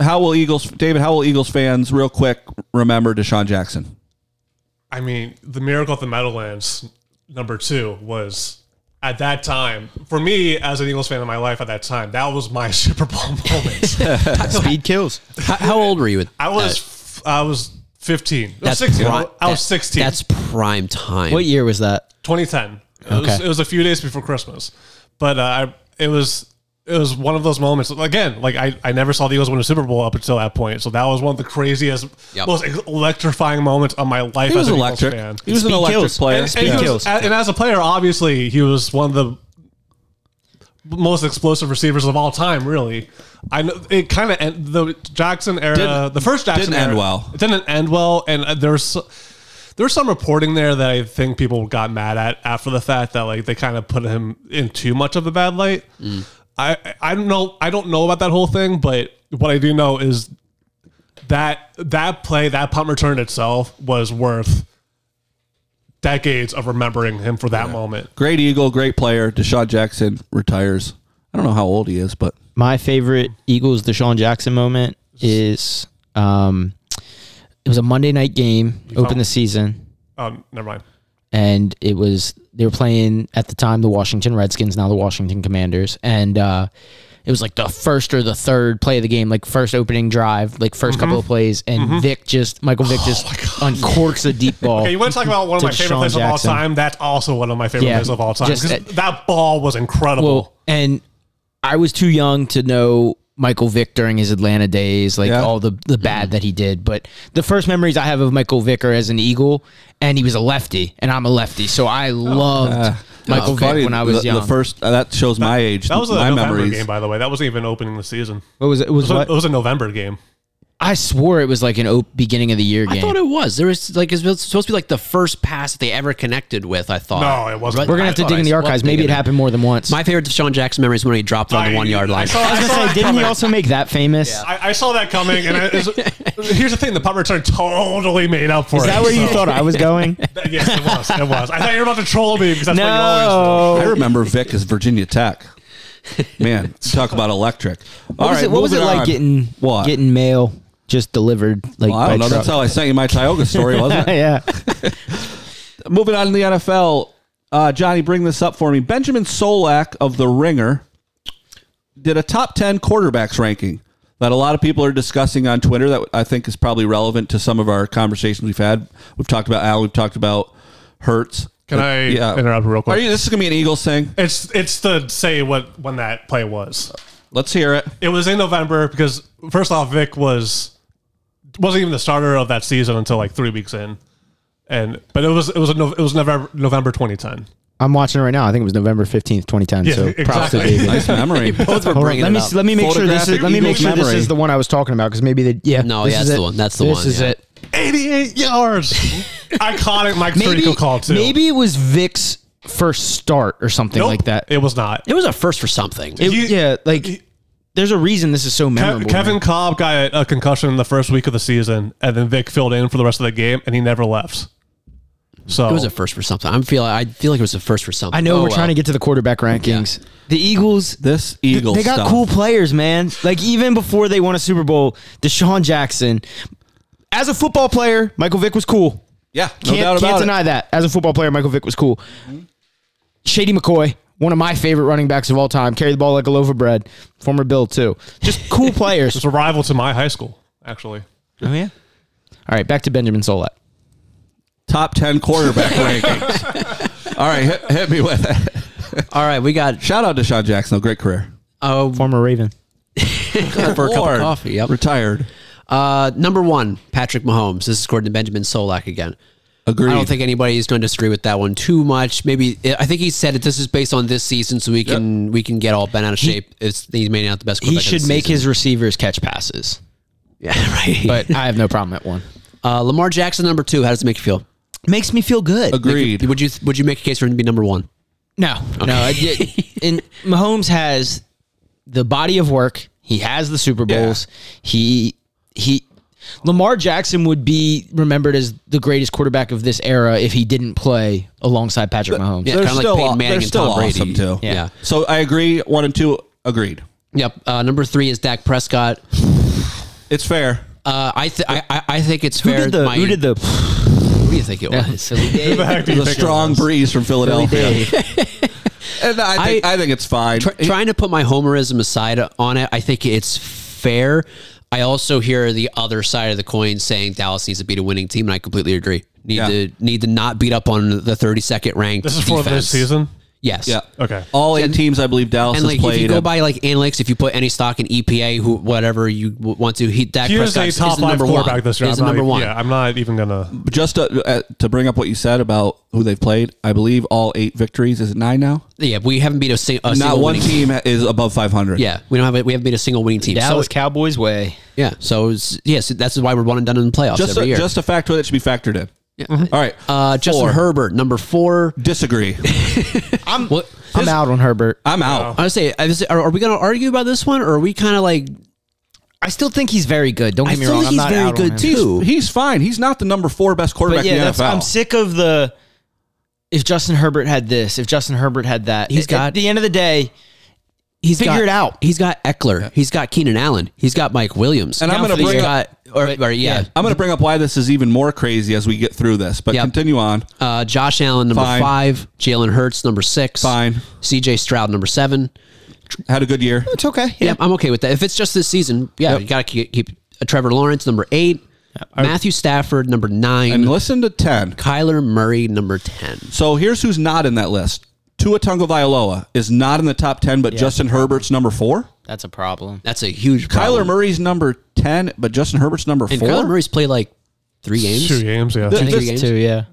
Speaker 1: How will Eagles, David? How will Eagles fans, real quick, remember DeSean Jackson?
Speaker 3: I mean, the miracle at the Meadowlands number two was at that time for me as an Eagles fan in my life at that time. That was my [laughs] Super Bowl moment. [laughs]
Speaker 2: Speed kills.
Speaker 4: How, how old were you? At,
Speaker 3: I was f- I was 15. No,
Speaker 4: that's
Speaker 3: 16.
Speaker 4: pri-
Speaker 3: I was
Speaker 4: that-
Speaker 3: 16.
Speaker 4: That's prime time.
Speaker 2: What year was that?
Speaker 3: 2010. It, was,
Speaker 2: Okay.
Speaker 3: it was a few days before Christmas, but uh, I, it was it was one of those moments. Again, like I, I never saw the Eagles win a Super Bowl up until that point, so that was one of the craziest,
Speaker 4: Yep.
Speaker 3: most electrifying moments of my life
Speaker 1: He was
Speaker 3: as an
Speaker 1: electric.
Speaker 3: Eagles fan.
Speaker 1: He was an
Speaker 2: Speed
Speaker 1: electric
Speaker 2: kills.
Speaker 1: player.
Speaker 3: And, and he was- and as a player, obviously, he was one of the most explosive receivers of all time. Really, I know it kind of the Jackson era,
Speaker 1: Didn't-
Speaker 3: the first Jackson
Speaker 1: didn't end well.
Speaker 3: It didn't end well, and uh, there's there was some reporting there that I think people got mad at after the fact that like they kind of put him in too much of a bad light. I I don't know I don't know about that whole thing, but what I do know is that that play that punt return itself was worth decades of remembering him for that moment.
Speaker 1: Great Eagle, great player. DeSean Jackson retires. I don't know how old he is, but
Speaker 2: My favorite Eagles DeSean Jackson moment is um, it was a Monday night game, open the season,
Speaker 3: Um, never mind.
Speaker 2: and it was they were playing at the time the Washington Redskins, now the Washington Commanders, and uh, it was like the first or the third play of the game, like first opening drive, like 1st couple mm-hmm. of plays, and mm-hmm. Vick just Michael Vick oh just uncorks a deep ball.
Speaker 3: Okay, you want to talk about one of my favorite
Speaker 2: DeSean
Speaker 3: plays of all time? That's also one of my favorite
Speaker 2: Yeah,
Speaker 3: plays of all time.
Speaker 2: just that- uh,
Speaker 3: that ball was incredible.
Speaker 2: Well, and I was too young to know Michael Vick during his Atlanta days, like
Speaker 1: Yeah.
Speaker 2: all the the bad that he did. But the first memories I have of Michael Vick are as an Eagle, and he was a lefty, and I'm a lefty, so I loved Michael Vick
Speaker 1: Funny,
Speaker 2: when I was
Speaker 1: the,
Speaker 2: young.
Speaker 1: the first uh, that shows my age.
Speaker 3: that was a
Speaker 1: my
Speaker 3: November
Speaker 1: memories.
Speaker 3: game, by the way. That wasn't even opening the season.
Speaker 2: what was it? It was
Speaker 3: It was,
Speaker 2: what?
Speaker 3: a, it was a November game.
Speaker 2: I swore it was like an op- beginning of the year game.
Speaker 4: I thought it was. There was like it's supposed to be like the first pass that they ever connected with. I thought.
Speaker 3: No, it wasn't.
Speaker 2: We're gonna have to
Speaker 3: I-
Speaker 2: dig in the archives. Maybe it
Speaker 4: it.
Speaker 2: happened more than once.
Speaker 4: My favorite DeSean Jackson memory is when he dropped it on the
Speaker 3: I-
Speaker 4: one yard line.
Speaker 3: I saw, I
Speaker 2: I was gonna say, didn't he also make that famous?
Speaker 3: I, I saw that coming, and I, it's- here's the thing: the punt return totally made up for
Speaker 2: Is
Speaker 3: it.
Speaker 2: that where you
Speaker 3: so-
Speaker 2: thought I was going? [laughs]
Speaker 3: Yes, it was. It was. I thought you were about to troll me because that's what you always
Speaker 1: I
Speaker 2: no.
Speaker 1: remember Vick as Virginia Tech. Man, talk about electric.
Speaker 2: What was it, what was it like getting
Speaker 1: what?
Speaker 2: getting mail just delivered? Like
Speaker 1: Well, I don't know. That's how I sent you my Tioga story, wasn't it? [laughs]
Speaker 2: yeah. [laughs]
Speaker 1: Moving on to the NFL, uh, Johnny, bring this up for me. Benjamin Solak of the Ringer did a top ten quarterbacks ranking that a lot of people are discussing on Twitter. That I think is probably relevant to some of our conversations we've had. We've talked about Al. We've talked about Hurts.
Speaker 3: Can
Speaker 1: Uh,
Speaker 3: I interrupt real quick?
Speaker 1: Are you? This is gonna be an Eagles thing.
Speaker 3: It's it's to say what when that play was.
Speaker 1: Let's hear it.
Speaker 3: It was in November because first off, Vic was wasn't even the starter of that season until like three weeks in, and but it was it was a, no- it was November November 2010.
Speaker 2: I'm watching it right now. I think it was November 15th, 2010.
Speaker 3: Yeah,
Speaker 2: so props to
Speaker 3: exactly.
Speaker 2: David. [laughs]
Speaker 1: Nice memory. [laughs]
Speaker 4: Both were
Speaker 2: Hold on,
Speaker 4: bringing
Speaker 2: let
Speaker 4: it
Speaker 2: me
Speaker 4: up.
Speaker 2: let me make sure this is let me make
Speaker 1: Eagles
Speaker 2: sure this is the one I was talking about because maybe the yeah
Speaker 4: No,
Speaker 2: this
Speaker 4: yeah,
Speaker 2: is
Speaker 4: that's the one. That's the
Speaker 2: this
Speaker 4: one,
Speaker 2: is
Speaker 4: yeah.
Speaker 2: it
Speaker 3: 88 yards. [laughs] Iconic Mike
Speaker 2: maybe
Speaker 3: Tirico call too.
Speaker 2: maybe it was Vick's first start or something
Speaker 3: Nope,
Speaker 2: like that
Speaker 3: It was not.
Speaker 4: It was a first for something.
Speaker 2: It-
Speaker 3: he-
Speaker 2: yeah like there's a reason this is so
Speaker 3: Ke-
Speaker 2: memorable
Speaker 3: Kevin
Speaker 2: man.
Speaker 3: Kolb got a concussion in the first week of the season, and then Vick filled in for the rest of the game, and he never left. So
Speaker 4: It was a first for something. I'm feel I feel like it was a first for something.
Speaker 2: I know
Speaker 4: Oh,
Speaker 2: we're
Speaker 4: well.
Speaker 2: trying to get to the quarterback rankings the Eagles
Speaker 1: This Eagles.
Speaker 2: they got
Speaker 1: stuff.
Speaker 2: cool players man like even before they won a Super Bowl DeSean Jackson as a football player Michael Vick was cool
Speaker 1: Yeah, no
Speaker 2: can't,
Speaker 1: doubt about
Speaker 2: can't
Speaker 1: it.
Speaker 2: deny that. As a football player, Michael Vick was cool. Mm-hmm. Shady McCoy, one of my favorite running backs of all time, Carry the ball like a loaf of bread. Former Bill too. Just cool [laughs] players.
Speaker 3: it's a rival to my high school, actually.
Speaker 2: oh yeah. All right, back to Benjamin Solak.
Speaker 1: Top ten quarterback [laughs] rankings. All right, hit, hit me with it. [laughs]
Speaker 4: All right, we got
Speaker 1: Shout out to Sean Jackson, though. Great career.
Speaker 4: oh
Speaker 2: Former Raven.
Speaker 4: for a cup of coffee. Yep.
Speaker 1: Retired.
Speaker 4: Uh, number one, Patrick Mahomes. This is according to Benjamin Solak again.
Speaker 1: Agreed.
Speaker 4: I don't think anybody is going to disagree with that one too much. Maybe I think he said that This is based on this season, so we can we can get all bent out of shape. It's he's made out the best.
Speaker 2: He should make
Speaker 4: season.
Speaker 2: his receivers catch passes.
Speaker 4: yeah [laughs] right.
Speaker 2: But I have no problem at one.
Speaker 4: uh, Lamar Jackson number two. How does it make you feel?
Speaker 2: Makes me feel good.
Speaker 1: Agreed.
Speaker 4: Would you would you make a case for him to be number one?
Speaker 2: No, no. I- [laughs] and Mahomes has the body of work. He has the Super Bowls. He he. Lamar Jackson would be remembered as the greatest quarterback of this era if he didn't play alongside Patrick Mahomes.
Speaker 4: Yeah, kinda like
Speaker 1: still,
Speaker 4: Peyton Manning and
Speaker 1: still
Speaker 4: Tom Brady.
Speaker 1: awesome too.
Speaker 4: Yeah.
Speaker 1: So I agree. One and two agreed.
Speaker 4: Yep. Uh, number three is Dak Prescott.
Speaker 1: It's fair.
Speaker 4: Uh, I, th- I I I think it's
Speaker 2: Who
Speaker 4: fair.
Speaker 2: did the
Speaker 4: My-
Speaker 2: Who did the?
Speaker 4: Who do you think it was?
Speaker 2: Philly
Speaker 3: Who [laughs] the
Speaker 2: Dave.
Speaker 3: heck do you
Speaker 1: The strong breeze from Philadelphia.
Speaker 2: Dave. [laughs]
Speaker 1: And I think, I, think it's fine.
Speaker 4: Try- trying to put my homerism aside on it, I think it's fair. I also hear the other side of the coin saying Dallas needs to beat a winning team, and I completely agree. Need
Speaker 1: Yeah.
Speaker 4: to need to not beat up on the 32nd ranked.
Speaker 3: This is for
Speaker 4: defense.
Speaker 3: this season.
Speaker 4: Yes.
Speaker 1: yeah.
Speaker 3: Okay.
Speaker 1: All eight
Speaker 4: And-
Speaker 1: teams I believe Dallas
Speaker 4: And
Speaker 1: has
Speaker 4: like,
Speaker 1: played.
Speaker 4: if you go
Speaker 1: have-
Speaker 4: by like analytics, if you put any stock in EPA, who whatever you w- want to, he Dak
Speaker 3: He is
Speaker 4: Prescott
Speaker 3: a
Speaker 4: is
Speaker 3: top
Speaker 4: the
Speaker 3: five
Speaker 4: number
Speaker 3: quarterback
Speaker 4: one.
Speaker 3: this year.
Speaker 4: Is
Speaker 3: I'm
Speaker 4: the
Speaker 3: not
Speaker 4: number one.
Speaker 3: Yeah, I'm not even gonna.
Speaker 1: just to, uh, to bring up what you said about who they've played, I believe all eight victories. Is it nine now?
Speaker 4: Yeah, we haven't beat a, sing- a
Speaker 1: Not
Speaker 4: single
Speaker 1: one
Speaker 4: winning
Speaker 1: team is above 500.
Speaker 4: Yeah, we don't have a, we haven't beat a single winning team.
Speaker 2: Dallas
Speaker 4: so
Speaker 2: Cowboys way.
Speaker 4: yeah, so it's, yes, that's why we're one and done in the playoffs
Speaker 1: Just
Speaker 4: every
Speaker 1: a,
Speaker 4: year.
Speaker 1: just a factor that should be factored in. All right.
Speaker 4: uh, Justin
Speaker 1: Four.
Speaker 4: Herbert, number four.
Speaker 1: Disagree. [laughs]
Speaker 2: I'm
Speaker 4: What?
Speaker 2: I'm out on Herbert.
Speaker 1: I'm out.
Speaker 4: I was say, I was, are, are we going to argue about this one, or are we kind of like?
Speaker 2: I still think he's very good. Don't
Speaker 4: I
Speaker 2: get me
Speaker 4: still
Speaker 2: wrong.
Speaker 4: think
Speaker 2: I'm
Speaker 4: he's
Speaker 2: not
Speaker 4: very
Speaker 2: out on
Speaker 4: good
Speaker 2: him.
Speaker 4: too.
Speaker 1: He's fine. He's not the number four best quarterback
Speaker 2: But yeah,
Speaker 1: in the
Speaker 2: that's,
Speaker 1: NFL.
Speaker 2: I'm sick of the. If Justin Herbert had this, if Justin Herbert had that,
Speaker 4: He's
Speaker 2: at-
Speaker 4: got-
Speaker 2: at the end of the day,
Speaker 4: He's
Speaker 2: Figure
Speaker 4: got,
Speaker 2: it out.
Speaker 4: He's got Ekeler. He's got Keenan Allen. He's got Mike Williams.
Speaker 1: And I'm gonna bring up-
Speaker 4: got, or, or, yeah,
Speaker 1: I'm going to bring up why this is even more crazy as we get through this. But
Speaker 4: Yep.
Speaker 1: continue on.
Speaker 4: uh, Josh Allen number
Speaker 1: Fine.
Speaker 4: five, Jalen Hurts number six,
Speaker 1: Fine.
Speaker 4: C.J. Stroud number seven.
Speaker 1: Had a good year.
Speaker 2: it's okay.
Speaker 4: Yeah, I'm okay with that. If it's just this season, yeah, you got to keep, keep uh, Trevor Lawrence number eight, Matthew Stafford number nine,
Speaker 1: And listen to 10.
Speaker 4: Kyler Murray number ten.
Speaker 1: So here's who's not in that list. Tua Tagovailoa is not in the top 10, but Justin Herbert's number four.
Speaker 2: That's a problem.
Speaker 4: That's a huge problem. Kyler.
Speaker 1: Murray's number 10, but Justin Herbert's number
Speaker 4: and
Speaker 1: four.
Speaker 4: Kyler Murray's played like three games.
Speaker 3: Two games, yeah.
Speaker 1: The-
Speaker 4: I think
Speaker 1: this-
Speaker 4: games.
Speaker 2: Too, yeah.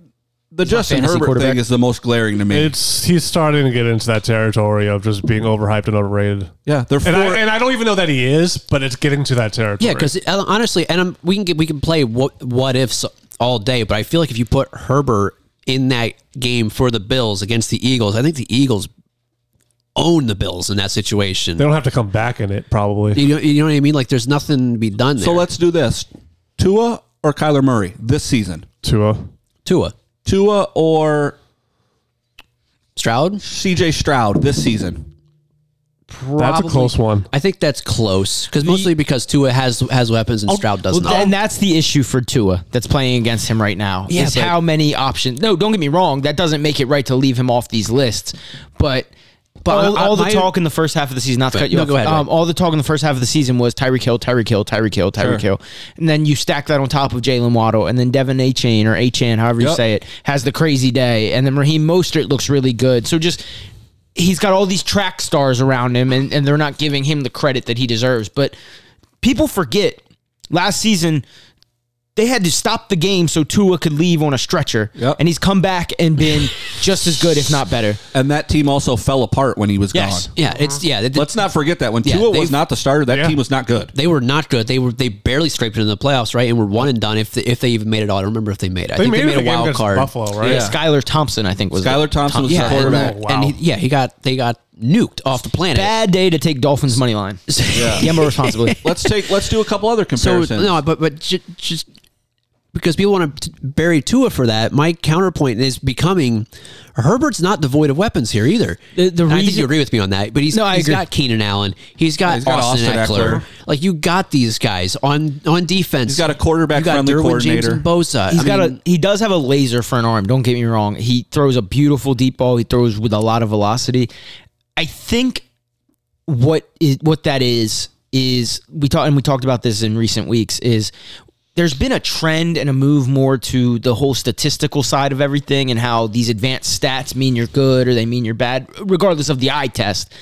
Speaker 1: the Justin Herbert thing is the most glaring to me.
Speaker 3: It's he's starting to get into that territory of just being overhyped and overrated.
Speaker 1: yeah, they're four.
Speaker 3: And I, and I don't even know that he is, but it's getting to that territory.
Speaker 4: Yeah, because honestly, and um, we can get we can play what what ifs all day, but I feel like if you put Herbert in that game for the Bills against the Eagles, I think the Eagles own the Bills in that situation.
Speaker 3: they don't have to come back in it. Probably.
Speaker 4: You know, you know what I mean? Like, there's nothing to be done there.
Speaker 1: so let's do this. Tua or Kyler Murray this season?
Speaker 3: Tua.
Speaker 4: Tua,
Speaker 1: Tua or
Speaker 4: Stroud.
Speaker 1: CJ Stroud this season?
Speaker 3: That's a close one.
Speaker 4: I think that's close because mostly because Tua has has weapons and Stroud does
Speaker 2: Well,
Speaker 4: not.
Speaker 2: and that's the issue for Tua that's playing against him right now.
Speaker 4: Yeah,
Speaker 2: is
Speaker 4: but-
Speaker 2: how many options. No, don't get me wrong. That doesn't make it right to leave him off these lists. But
Speaker 4: But
Speaker 2: all,
Speaker 4: I-
Speaker 2: the
Speaker 4: my-
Speaker 2: talk in the first half of the season, not to
Speaker 4: Go
Speaker 2: cut you
Speaker 4: ahead.
Speaker 2: off.
Speaker 4: Go ahead,
Speaker 2: Um, all the talk in the first half of the season was Tyreek Hill, Tyreek Hill, Tyreek Hill, Tyreek
Speaker 1: Sure.
Speaker 2: Hill, and then you stack that on top of Jaylen Waddle, and then De'Von Achane or A. Chain, however you say it, has the crazy day, and then Raheem Mostert looks really good. So just he's got all these track stars around him, and, and they're not giving him the credit that he deserves. But people forget last season they had to stop the game so Tua could leave on a stretcher,
Speaker 1: Yep.
Speaker 2: and he's come back and been [laughs] just as good, if not better.
Speaker 1: And that team also fell apart when he was
Speaker 2: Yes.
Speaker 1: gone.
Speaker 4: yeah, it's uh-huh. yeah. They,
Speaker 1: Let's not forget that when
Speaker 4: Yeah,
Speaker 1: Tua was not the starter, that
Speaker 3: Yeah.
Speaker 1: team was not good.
Speaker 4: they were not good. They were they barely scraped into the playoffs, right? And were one and done if they, if they even made it. all. I don't remember if they made it. I
Speaker 3: They
Speaker 4: think
Speaker 3: made,
Speaker 4: they made
Speaker 3: it
Speaker 4: a wild card.
Speaker 3: Buffalo, right?
Speaker 1: Yeah.
Speaker 2: Skylar Thompson, I think was
Speaker 1: Skylar Thompson was
Speaker 4: Yeah,
Speaker 1: the
Speaker 4: and,
Speaker 1: quarterback.
Speaker 3: Oh, wow.
Speaker 4: and he, yeah, he got they got nuked off the planet.
Speaker 2: Bad day to take Dolphins money line. [laughs] Yeah, Gamble responsibly.
Speaker 1: Let's take. Let's do a couple other
Speaker 4: So
Speaker 1: comparisons.
Speaker 4: no, but but ju- just because people want to bury Tua for that, my counterpoint is becoming Herbert's not devoid of weapons here either.
Speaker 2: The- the
Speaker 4: And I think you agree with me on that, but he's
Speaker 2: No, I
Speaker 4: he's
Speaker 2: agree.
Speaker 4: got Keenan Allen, he's got,
Speaker 1: he's got
Speaker 4: Austin,
Speaker 1: Austin
Speaker 4: Ekeler.
Speaker 1: Ekeler.
Speaker 4: like you got these guys on on defense.
Speaker 1: He's got a quarterback
Speaker 4: You got
Speaker 1: friendly
Speaker 4: Derwin James and Bosa.
Speaker 2: He's
Speaker 4: I
Speaker 2: got
Speaker 4: mean,
Speaker 2: a he does have a laser for an arm. Don't get me wrong. He throws a beautiful deep ball. He throws with a lot of velocity. I think what is what that is is we talked and we talked about this in recent weeks is there's been a trend and a move more to the whole statistical side of everything and how these advanced stats mean you're good or they mean you're bad regardless of the eye test.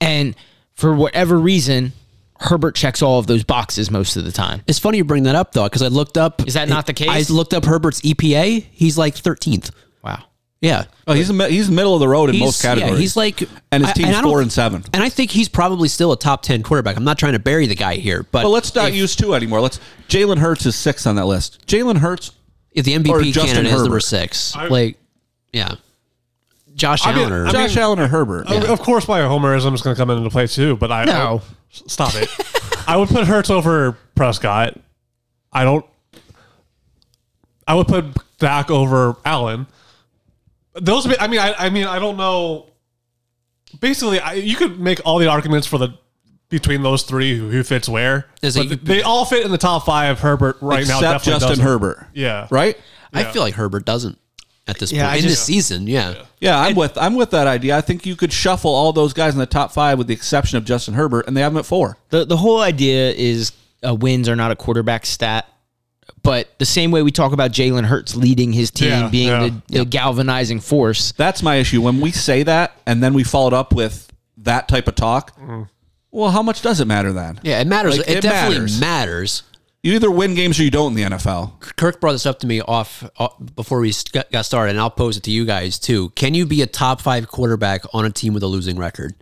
Speaker 2: And for whatever reason, Herbert checks all of those boxes most of the time.
Speaker 4: It's funny you bring that up though, because I looked up.
Speaker 2: Is that not the case?
Speaker 4: I looked up Herbert's EPA. He's like 13th.
Speaker 2: Wow.
Speaker 4: Yeah,
Speaker 1: oh, he's a, he's middle of the road in
Speaker 4: he's,
Speaker 1: most categories.
Speaker 4: Yeah, he's like,
Speaker 1: and his
Speaker 4: I-
Speaker 1: team's
Speaker 4: I don't-
Speaker 1: four and seven.
Speaker 4: And I think he's probably still a top 10 quarterback. I'm not trying to bury the guy here, but
Speaker 1: But let's not
Speaker 4: if,
Speaker 1: use two anymore. Let's. Jalen Hurts is sixth on that list. Jalen Hurts.
Speaker 4: if the
Speaker 1: or
Speaker 4: MVP
Speaker 1: Justin
Speaker 4: candidate is number
Speaker 1: Herbert.
Speaker 4: six.
Speaker 3: I-
Speaker 4: like, yeah, Josh
Speaker 3: I mean,
Speaker 4: Allen or
Speaker 3: I
Speaker 1: Josh Allen or Herbert.
Speaker 3: Of- Of course, my homerism is going to come into play too, but I
Speaker 2: No.
Speaker 3: I- stop it. [laughs] I would put Hurts over Prescott. I don't. I would put Dak over Allen. Those, I mean, I, I mean, I don't know. Basically, I, you could make all the arguments for the between those three who, who fits where.
Speaker 4: Is
Speaker 3: but
Speaker 4: it-
Speaker 3: they all fit in the top five. Herbert right now
Speaker 1: except
Speaker 3: definitely
Speaker 1: Justin
Speaker 3: doesn't.
Speaker 1: Herbert.
Speaker 3: Yeah,
Speaker 1: Right.
Speaker 4: I feel like Herbert doesn't at this
Speaker 2: Yeah,
Speaker 4: point
Speaker 2: I
Speaker 4: in this season. Yeah.
Speaker 1: Yeah, I'm with I'm with that idea. I think you could shuffle all those guys in the top five with the exception of Justin Herbert, and they have him at four.
Speaker 2: The the whole idea is uh, wins are not a quarterback stat. But the same way we talk about Jalen Hurts leading his team,
Speaker 3: Yeah,
Speaker 2: being
Speaker 3: yeah.
Speaker 2: the, the galvanizing force,
Speaker 1: That's my issue. When we say that and then we followed up with that type of talk, well, how much does it matter then?
Speaker 4: Yeah, it matters.
Speaker 1: Like,
Speaker 4: it,
Speaker 1: it
Speaker 4: definitely
Speaker 1: matters.
Speaker 4: matters.
Speaker 1: You either win games or you don't in the NFL.
Speaker 4: Kirk brought this up to me off, off before we got got started, and I'll pose it to you guys too. Can you be a top five quarterback on a team with a losing record?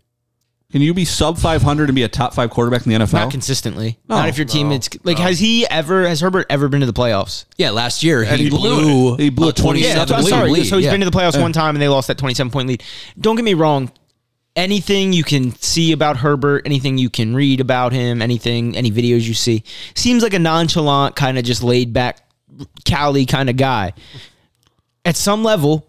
Speaker 1: Can you be sub 500 and be a top five quarterback in the NFL?
Speaker 2: not consistently. not if your team
Speaker 3: no,
Speaker 2: is like. Has he ever? Has Herbert ever been to the playoffs?
Speaker 4: Yeah, last year he,
Speaker 1: he blew
Speaker 4: blew.
Speaker 1: He blew a 27
Speaker 2: Yeah, I'm
Speaker 1: lead.
Speaker 2: sorry.
Speaker 4: lead,
Speaker 2: So he's
Speaker 4: yeah.
Speaker 2: been to the playoffs one time and they lost that 27 point lead. Don't get me wrong. Anything you can see about Herbert, anything you can read about him, anything, any videos you see, seems like a nonchalant, kind of just laid back, Cali kind of guy. At some level,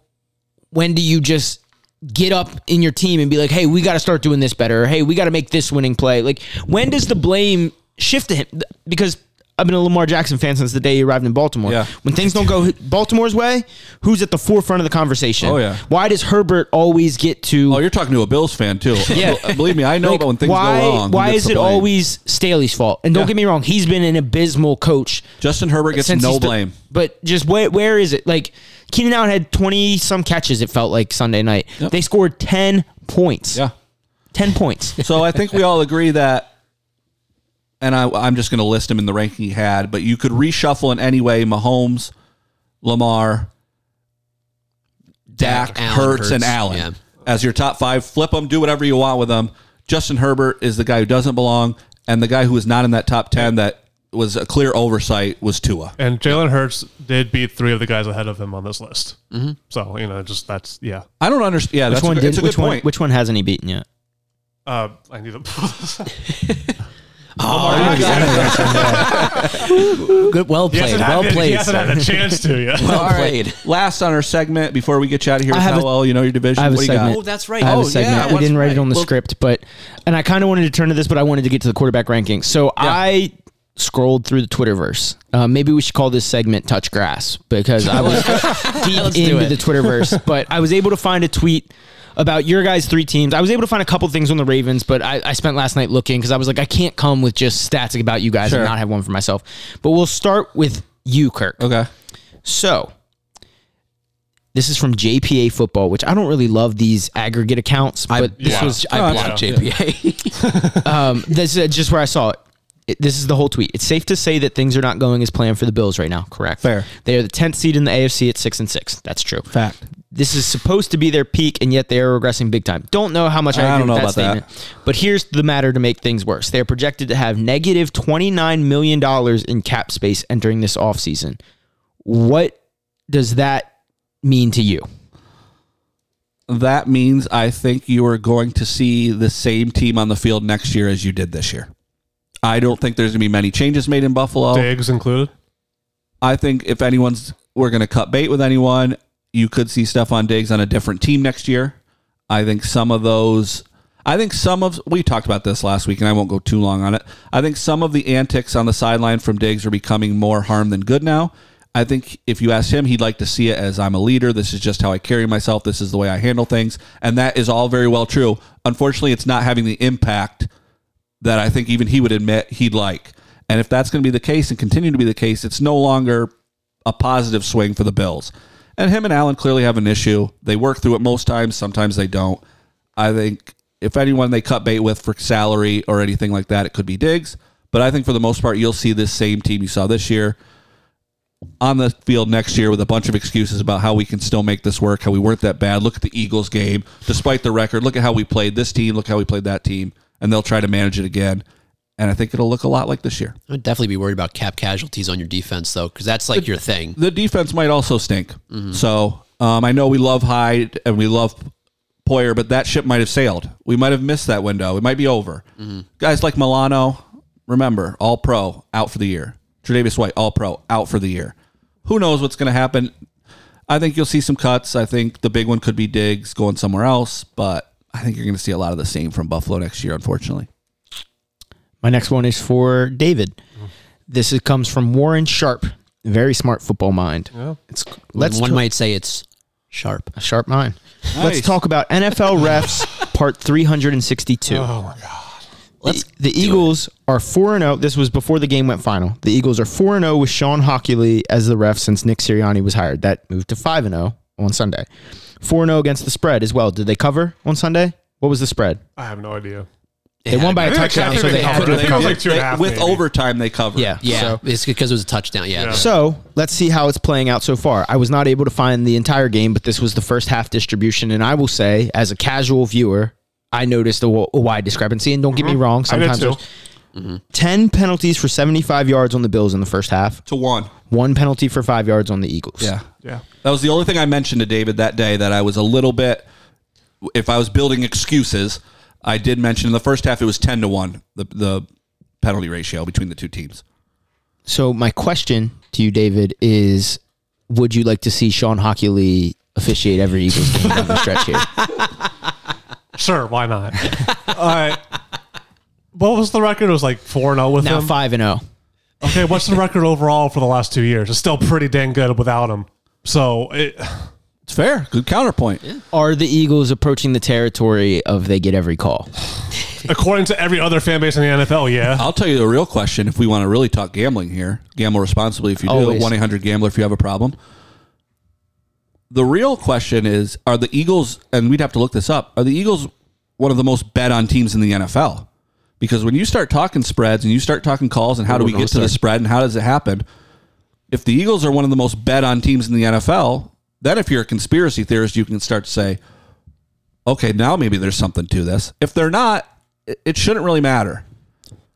Speaker 2: when do you just get up in your team and be like, hey, we got to start doing this better? Or, hey, we got to make this winning play? Like, when does the blame shift to him? Because I've been a Lamar Jackson fan since the day he arrived in Baltimore.
Speaker 1: Yeah.
Speaker 2: When things don't go Baltimore's way, who's at the forefront of the conversation?
Speaker 1: Oh, yeah.
Speaker 2: Why does Herbert always get to?
Speaker 1: Oh, you're talking to a Bills fan too. [laughs]
Speaker 2: Yeah.
Speaker 1: believe me, I know
Speaker 2: like,
Speaker 1: about when things
Speaker 2: why,
Speaker 1: go wrong.
Speaker 2: Why is it
Speaker 1: blame.
Speaker 2: always Staley's fault? And don't
Speaker 1: Yeah.
Speaker 2: get me wrong, he's been an abysmal coach.
Speaker 1: Justin Herbert gets no blame?
Speaker 2: But just where where is it? Like Keenan Allen had twenty some catches. It felt like Sunday night.
Speaker 1: Yep.
Speaker 2: They scored ten points.
Speaker 1: Yeah.
Speaker 2: ten points. [laughs]
Speaker 1: So I think we all agree that, and I, I'm just going to list them in the ranking he had, but you could reshuffle in any way Mahomes, Lamar, Dak,
Speaker 4: Dak, Allen,
Speaker 1: Hurts, and Allen
Speaker 4: yeah.
Speaker 1: as your top five. Flip them, do whatever you want with them. Justin Herbert is the guy who doesn't belong, and the guy who is not in that top 10 that was a clear oversight was Tua.
Speaker 3: And Jalen Hurts did beat three of the guys ahead of him on this list. Mm-hmm. So you know, just that's yeah.
Speaker 1: I don't understand. Yeah,
Speaker 2: Which
Speaker 1: that's
Speaker 2: one
Speaker 1: a,
Speaker 2: did?
Speaker 1: it's a
Speaker 2: Which
Speaker 1: good
Speaker 2: one?
Speaker 1: point.
Speaker 2: Which one hasn't he beaten yet?
Speaker 3: Uh, I need to. [laughs] [laughs]
Speaker 4: Good, well played. Well
Speaker 3: had, he
Speaker 4: played.
Speaker 3: hasn't had a chance to yet. [laughs]
Speaker 4: Well
Speaker 1: All right.
Speaker 4: played.
Speaker 1: Last on our segment before we get you out of here,
Speaker 2: I have
Speaker 1: how
Speaker 2: a-
Speaker 1: well you know your division.
Speaker 2: I have a
Speaker 1: what you got?
Speaker 2: segment.
Speaker 4: Oh, that's right.
Speaker 2: I have
Speaker 1: Oh,
Speaker 2: a segment.
Speaker 1: yeah,
Speaker 2: we didn't write it on the
Speaker 1: Well-
Speaker 2: script, but and I kind of wanted to turn to this, but I wanted to get to the quarterback rankings. So I scrolled through the Twitterverse. Uh, maybe we should call this segment "Touch Grass" because I was [laughs] deep into the Twitterverse. [laughs] but I was able to find a tweet about your guys' three teams. I was able to find a couple things on the Ravens, but I, I spent last night looking because I was like, I can't come with just stats about you guys
Speaker 1: Sure.
Speaker 2: and not have one for myself. But we'll start with you, Kirk.
Speaker 1: Okay.
Speaker 2: So, this is from JPA Football, which I don't really love these aggregate accounts, but this was
Speaker 4: I blocked. JPA. [laughs]
Speaker 2: um, this is just where I saw it. It- This is the whole tweet. It's safe to say that things are not going as planned for the Bills right now. Correct.
Speaker 1: Fair.
Speaker 2: They are the tenth seed in the AFC at six and six. That's true.
Speaker 1: Fact.
Speaker 2: This is supposed to be their peak, and yet they are regressing big time. Don't know how much I,
Speaker 1: I
Speaker 2: agree
Speaker 1: don't
Speaker 2: with
Speaker 1: know
Speaker 2: that
Speaker 1: about that.
Speaker 2: But here's the matter to make things worse. They are projected to have negative twenty nine million dollars in cap space entering this offseason. What does that mean to you?
Speaker 1: that means I think you are going to see the same team on the field next year as you did this year. I don't think there's going to be many changes made in Buffalo.
Speaker 3: Diggs included.
Speaker 1: I think if anyone's we're going to cut bait with anyone, you could see Stefon Diggs on a different team next year. I think some of those I think some of we talked about this last week and I won't go too long on it. I think some of the antics on the sideline from Diggs are becoming more harm than good now. I think if you ask him, he'd like to see it as I'm a leader. This is just how I carry myself. This is the way I handle things. And that is all very well true. Unfortunately, it's not having the impact that I think even he would admit he'd like. And if that's going to be the case and continue to be the case, it's no longer a positive swing for the Bills. And him and Allen clearly have an issue. They work through it most times, sometimes they don't. I think if anyone they cut bait with for salary or anything like that, it could be Diggs. But I think for the most part, you'll see this same team you saw this year on the field next year with a bunch of excuses about how we can still make this work, how we weren't that bad. Look at the Eagles game, despite the record. Look at how we played this team. Look how we played that team, and they'll try to manage it again. And I think it'll look a lot like this year.
Speaker 4: I'd definitely be worried about cap casualties on your defense though, because that's like your thing.
Speaker 1: The defense might also stink. So um, I know we love Hyde and we love Poyer, but that ship might have sailed. We might have missed that window. It might be over. Guys like Milano, remember, all pro, out for the year. Tre'Davious White, all pro, out for the year. Who knows what's going to happen? I think you'll see some cuts. I think the big one could be Diggs going somewhere else, but I think you're going to see a lot of the same from Buffalo next year, unfortunately.
Speaker 2: My next one is for David. This is, comes from Warren Sharp. Very smart football mind.
Speaker 3: Yeah.
Speaker 2: It's let's
Speaker 4: One
Speaker 2: talk-
Speaker 4: might say it's sharp.
Speaker 2: a sharp mind. Let's talk about NFL refs [laughs] part 362.
Speaker 3: Oh my god.
Speaker 2: Let's the, the Eagles are 4 and 0. This was before the game went final. The Eagles are 4 and 0 with Shawn Hochuli as the ref since Nick Sirianni was hired. That moved to 5 and 0 on Sunday. 4 and 0 against the spread as well. Did they cover on Sunday? What was the spread?
Speaker 3: I have no idea.
Speaker 2: They won by a touchdown, so
Speaker 3: they
Speaker 2: they had to
Speaker 3: I think it was like two and a
Speaker 1: They-
Speaker 3: half,
Speaker 1: with
Speaker 3: maybe.
Speaker 1: overtime, they covered.
Speaker 2: Yeah.
Speaker 4: Yeah,
Speaker 2: So,
Speaker 4: it's because it was a touchdown. Yeah.
Speaker 3: Yeah.
Speaker 2: so let's see how it's playing out so far. I was not able to find the entire game, but this was the first half distribution. And I will say, as a casual viewer, I noticed a, w- a wide discrepancy. And don't get me wrong,
Speaker 3: Mm-hmm. I did
Speaker 2: sometimes
Speaker 3: too.
Speaker 2: there's 10 penalties for 75 yards on the Bills in the first half,
Speaker 1: To one.
Speaker 2: one penalty for five yards on the Eagles.
Speaker 1: Yeah.
Speaker 3: Yeah.
Speaker 1: That was the only thing I mentioned to David that day that I was a little bit. If I was building excuses, I did mention in the first half it was ten to one the the penalty ratio between the two teams.
Speaker 2: So my question to you, David, is: Would you like to see Shawn Hochuli officiate every Eagles game down the stretch here? [laughs]
Speaker 3: Sure, why not? [laughs] All right. What was the record? It was like 4 and 0 with him.
Speaker 2: Now
Speaker 3: him.
Speaker 2: five and oh. zero.
Speaker 3: Okay, what's the record overall for the last two years? It's still pretty dang good without him. So, it,
Speaker 1: It's fair. Good counterpoint.
Speaker 2: Are the Eagles approaching the territory of they get every call? [laughs]
Speaker 3: according to every other fan base in the NFL, yeah.
Speaker 1: I'll tell you the real question if we want to really talk gambling here. Gamble responsibly if you do.
Speaker 2: Always.
Speaker 1: 1 800 Gambler if you have a problem. The real question is Are the Eagles, and we'd have to look this up, are the Eagles one of the most bet on teams in the NFL? Because when you start talking spreads and you start talking calls and how do we get to the spread and how does it happen? If the Eagles are one of the most bet on teams in the NFL, then if you're a conspiracy theorist, you can start to say, okay, now maybe there's something to this. If they're not, it- it shouldn't really matter.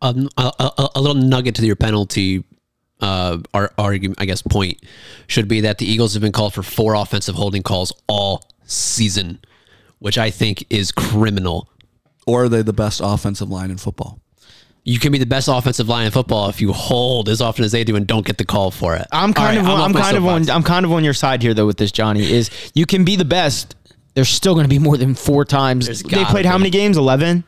Speaker 4: Um, a, a, a little nugget to your penalty uh, our argument, I guess, point should be that the Eagles have been called for four offensive holding calls all season, which I think is criminal.
Speaker 1: Or are they the best offensive line in football?
Speaker 4: You can be the best offensive line in football if you hold as often as they do and don't get the call for it.
Speaker 2: I'm kind
Speaker 4: All
Speaker 2: of
Speaker 4: right,
Speaker 2: on,
Speaker 4: off
Speaker 2: I'm kind of on I'm kind of on your side here though with this Johnny is you can be the best. There's still going to be more than four times.
Speaker 4: There's
Speaker 2: they
Speaker 4: gotta
Speaker 2: played how
Speaker 4: be.
Speaker 2: many games? Eleven.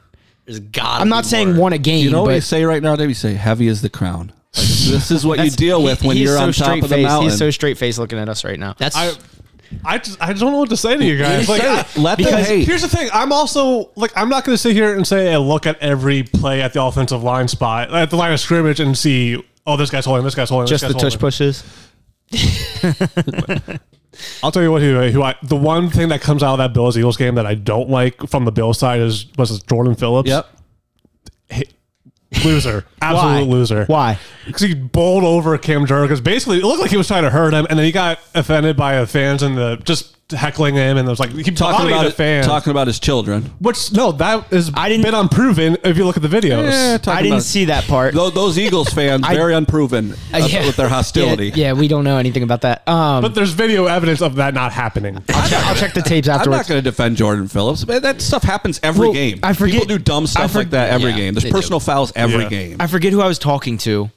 Speaker 4: There's got.
Speaker 2: I'm not saying one a game.
Speaker 1: You know what
Speaker 2: but
Speaker 1: you say right now, They You say heavy is the crown. Like, this is what you deal with when
Speaker 2: he's
Speaker 1: you're
Speaker 2: so
Speaker 1: on top
Speaker 2: straight
Speaker 1: of the
Speaker 2: face.
Speaker 1: mountain.
Speaker 2: He's so straight faced looking at us right now.
Speaker 4: That's
Speaker 3: I, just I just I don't know what to say to you guys. Like, I-
Speaker 1: Let them
Speaker 3: because
Speaker 1: hate.
Speaker 3: here's the thing. I'm also like I'm not going to sit here and say I look at every play at the offensive line spot at the line of scrimmage and see oh this guy's holding this guy's holding
Speaker 2: Just
Speaker 3: this
Speaker 2: the
Speaker 3: guy's
Speaker 2: tush
Speaker 3: holding.
Speaker 2: pushes. [laughs]
Speaker 3: I'll tell you what who, who I, the one thing that comes out of that Bills Eagles game that I don't like from the Bills side is was Jordan Phillips.
Speaker 1: Yep.
Speaker 3: Loser. [laughs] Absolute
Speaker 2: Why?
Speaker 3: loser.
Speaker 2: Why?
Speaker 3: Because he bowled over Cam Jurgens. Basically, it looked like he was trying to hurt him, and then he got offended by the fans and the just heckling him, and it was like he keep
Speaker 1: Talking
Speaker 3: talking
Speaker 1: about
Speaker 3: the fans.
Speaker 1: talking about his children.
Speaker 3: Which no, that is
Speaker 2: I didn't-
Speaker 3: been unproven if you look at the videos.
Speaker 1: Eh,
Speaker 2: I didn't
Speaker 1: about-
Speaker 2: see that part.
Speaker 1: Those, those Eagles fans [laughs]
Speaker 2: I-
Speaker 1: very unproven uh,
Speaker 2: Uh, yeah.
Speaker 1: with their hostility.
Speaker 2: Yeah, yeah, we don't know anything about that. Um,
Speaker 3: But there's video evidence of that not happening.
Speaker 2: I'll, check, I'll check the tapes
Speaker 1: I'm not
Speaker 2: afterwards.
Speaker 1: going to defend Jordan Phillips, but that stuff happens every
Speaker 2: Well,
Speaker 1: game.
Speaker 2: I forget-
Speaker 1: People do dumb
Speaker 2: I
Speaker 1: stuff
Speaker 2: for-
Speaker 1: like that every
Speaker 4: yeah,
Speaker 1: game. There's
Speaker 4: they do.
Speaker 1: personal fouls every
Speaker 3: Yeah.
Speaker 1: game.
Speaker 2: I forget who I was talking to,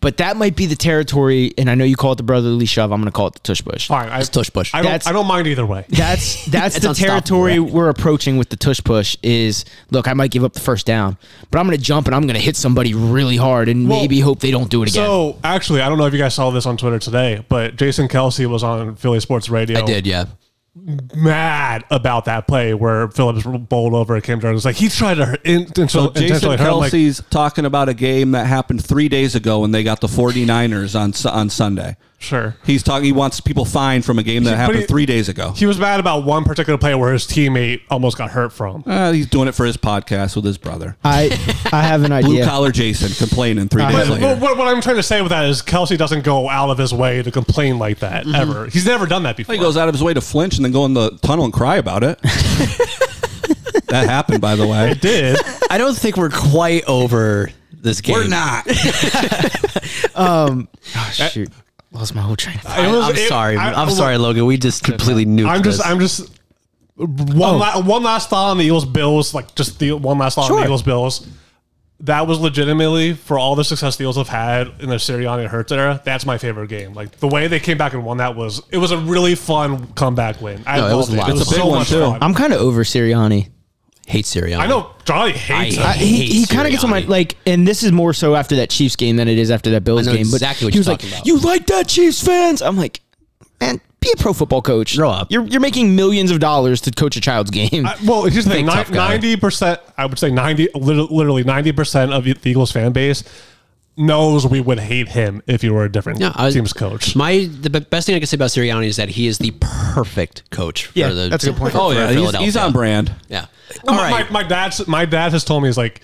Speaker 2: but that might be the territory. And I know you call it the brotherly shove. I'm going to call it the tush push.
Speaker 3: Fine, I,
Speaker 4: It's tush push.
Speaker 3: I don't.
Speaker 2: That's-
Speaker 3: I don't mind either way.
Speaker 2: That's [laughs] that's
Speaker 4: It's
Speaker 2: the
Speaker 4: unstoppable,
Speaker 2: territory
Speaker 4: right?
Speaker 2: we're approaching with the tush push. Is look, I might give up the first down, but I'm going to jump and I'm going to hit somebody really hard and
Speaker 3: Well,
Speaker 2: maybe hope they don't do it again.
Speaker 3: So actually, I don't know if you guys saw this on Twitter today, but Jason Kelce was on Philly Sports Radio.
Speaker 4: I did, yeah.
Speaker 3: Mad about that play where Phillips bowled over Cam Jurgens. Like he's trying to hurt, in,
Speaker 1: so
Speaker 3: intentionally
Speaker 1: Jason
Speaker 3: hurt him. Like,
Speaker 1: Kelce's talking about a game that happened three days ago when they got the 49ers on on Sunday.
Speaker 3: Sure.
Speaker 1: He's talking. He wants people fined from a game that
Speaker 3: But
Speaker 1: happened
Speaker 3: he-
Speaker 1: three days ago.
Speaker 3: He was mad about one particular play where his teammate almost got hurt from.
Speaker 1: Uh, he's doing it for his podcast with his brother.
Speaker 2: I I have an idea. [laughs]
Speaker 1: Blue
Speaker 2: idea.
Speaker 1: collar Jason complaining three
Speaker 2: Uh,
Speaker 1: days
Speaker 3: But,
Speaker 1: later.
Speaker 3: but what, what I'm trying to say with that is Kelce doesn't go out of his way to complain like that ever. He's never done that before.
Speaker 1: He goes out of his way to flinch and then go in the tunnel and cry about it. [laughs] that happened, by the way.
Speaker 3: It did.
Speaker 4: I don't think we're quite over this game.
Speaker 1: We're not. [laughs]
Speaker 2: Oh, shoot, lost my whole train. of thought.
Speaker 3: It was-
Speaker 4: I'm
Speaker 3: it-
Speaker 4: sorry.
Speaker 3: I-
Speaker 4: I, am sorry, Logan. We just completely nuked
Speaker 3: I'm just.
Speaker 4: this.
Speaker 3: I'm just. One, oh. la- one last thought on the Eagles Bills, like just the one last thought on
Speaker 2: Sure.
Speaker 3: the Eagles Bills. That was legitimately for all the success the Eagles have had in the Sirianni and Hurts era. That's my favorite game. Like the way they came back and won that was it was a really fun comeback win. I
Speaker 4: No, it was
Speaker 3: loved it. was so much
Speaker 1: It's a big one,
Speaker 3: fun.
Speaker 1: too.
Speaker 2: I'm kind of over Sirianni.
Speaker 4: Hate Sirianni.
Speaker 3: I know Johnny hates
Speaker 4: I
Speaker 3: him.
Speaker 2: I- he
Speaker 4: hate
Speaker 2: he kind of gets on my
Speaker 4: Sirianni.
Speaker 2: like, and this is more so after that Chiefs game than it is after that Bills
Speaker 4: know
Speaker 2: game. But
Speaker 4: exactly what
Speaker 2: he
Speaker 4: you're
Speaker 2: was like,
Speaker 4: talking about.
Speaker 2: "You like that, Chiefs fans?" I'm like, "Man, be a pro football coach.
Speaker 4: Grow up.
Speaker 2: You're you're making millions of dollars to coach a child's game.
Speaker 3: I- well, here's the thing:
Speaker 4: Big tough guy.
Speaker 3: ninety percent. I would say ninety, literally ninety percent of the Eagles fan base knows we would hate him if he were a different
Speaker 4: Yeah, I-
Speaker 3: team's coach.
Speaker 4: My the best thing I can say about Sirianni is that he is the perfect coach. For
Speaker 2: Yeah,
Speaker 4: the,
Speaker 2: that's a good point.
Speaker 1: Oh yeah, he's, he's on brand.
Speaker 4: Yeah. All
Speaker 3: my,
Speaker 4: right.
Speaker 3: my, my dad's my dad has told me he's like,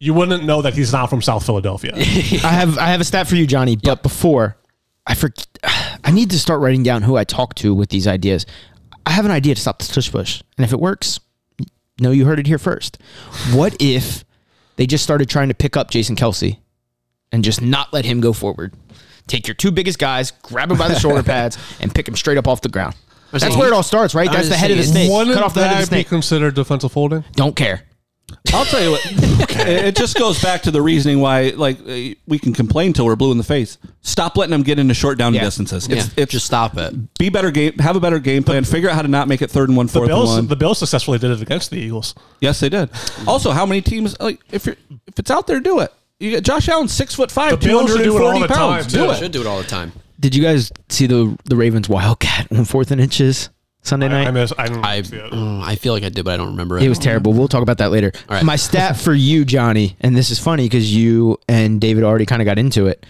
Speaker 3: you wouldn't know that he's not from South Philadelphia. [laughs]
Speaker 2: I have I have a stat for you, Johnny. But before I forget, I need to start writing down who I talk to with these ideas. I have an idea to stop the tush push, and if it works, no, you heard it here first. What if they just started trying to pick up Jason Kelce and just not let him go forward? Take your two biggest guys, grab him by the shoulder [laughs] pads, and pick him straight up off the ground. That's
Speaker 4: saying-
Speaker 2: where it all starts, right?
Speaker 4: I
Speaker 2: That's the head of the
Speaker 4: saying,
Speaker 2: snake.
Speaker 3: Wouldn't
Speaker 2: Cut off the head of the
Speaker 3: that be
Speaker 2: snake.
Speaker 3: considered defensive holding?
Speaker 2: Don't care.
Speaker 1: I'll tell you what. it it just goes back to the reasoning why, like, uh, we can complain till we're blue in the face. Stop letting them get into short down
Speaker 2: Yeah.
Speaker 1: distances.
Speaker 4: yeah,
Speaker 1: It's, it's
Speaker 4: just stop it.
Speaker 1: be better game. Have a better game plan. Figure out how to not make it third and one,
Speaker 3: The
Speaker 1: fourth and one.
Speaker 3: the Bills successfully did it against the Eagles.
Speaker 1: yes, they did. Also, how many teams? Like, if you're if it's out there, do it. You get Josh Allen, six foot five,
Speaker 3: The
Speaker 1: two
Speaker 3: Bills
Speaker 1: hundred and
Speaker 3: do it all
Speaker 1: forty
Speaker 3: the time,
Speaker 1: pounds.
Speaker 3: too.
Speaker 1: Do
Speaker 4: Should do it all the time.
Speaker 2: Did you guys see the the Ravens Wildcat on fourth and inches Sunday night?
Speaker 3: I miss. I didn't
Speaker 4: I
Speaker 3: see it.
Speaker 4: mm, I feel like I did, but I don't remember it.
Speaker 2: It was terrible. We'll talk about that later.
Speaker 4: All right.
Speaker 2: My stat for you, Johnny, and this is funny because you and David already kind of got into it.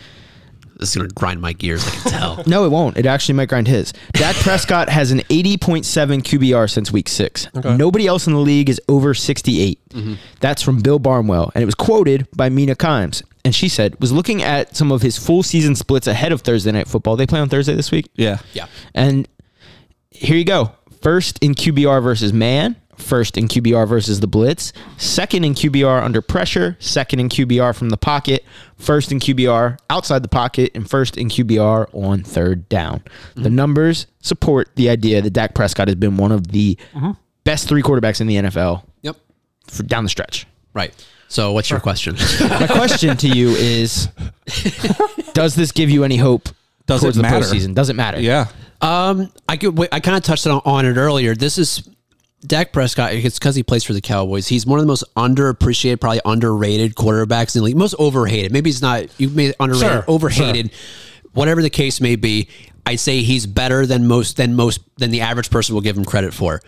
Speaker 4: This is gonna grind my gears. I can tell. [laughs]
Speaker 2: No, it won't. It actually might grind his. Dak Prescott has an 80.7 QBR since week six. Nobody else in the league is over 68. Mm-hmm. That's from Bill Barnwell. And it was quoted by Mina Kimes. And she said, was looking at some of his full season splits ahead of Thursday Night Football. They play on Thursday this week?
Speaker 1: Yeah.
Speaker 4: yeah.
Speaker 2: And here you go. First in QBR versus man, first in QBR versus the blitz, second in QBR under pressure, second in QBR from the pocket, first in QBR outside the pocket, and first in QBR on third down. The numbers support the idea that Dak Prescott has been one of the best three quarterbacks in the NFL
Speaker 4: Yep.
Speaker 2: for down the stretch.
Speaker 4: Right. So, what's your question? [laughs]
Speaker 2: My question to you is [laughs] Does this give you any hope
Speaker 1: Does
Speaker 2: towards
Speaker 1: it
Speaker 2: the
Speaker 1: matter?
Speaker 2: postseason? Does it matter?
Speaker 1: Yeah.
Speaker 4: Um, I could. I kind of touched on, on it earlier. This is Dak Prescott. It's because he plays for the Cowboys. He's one of the most underappreciated, probably underrated quarterbacks in the league. Most overhated. Maybe he's not. You may underrated,
Speaker 3: Sure,
Speaker 4: overhated, whatever the case may be. I say he's better than most than most than the average person will give him credit for.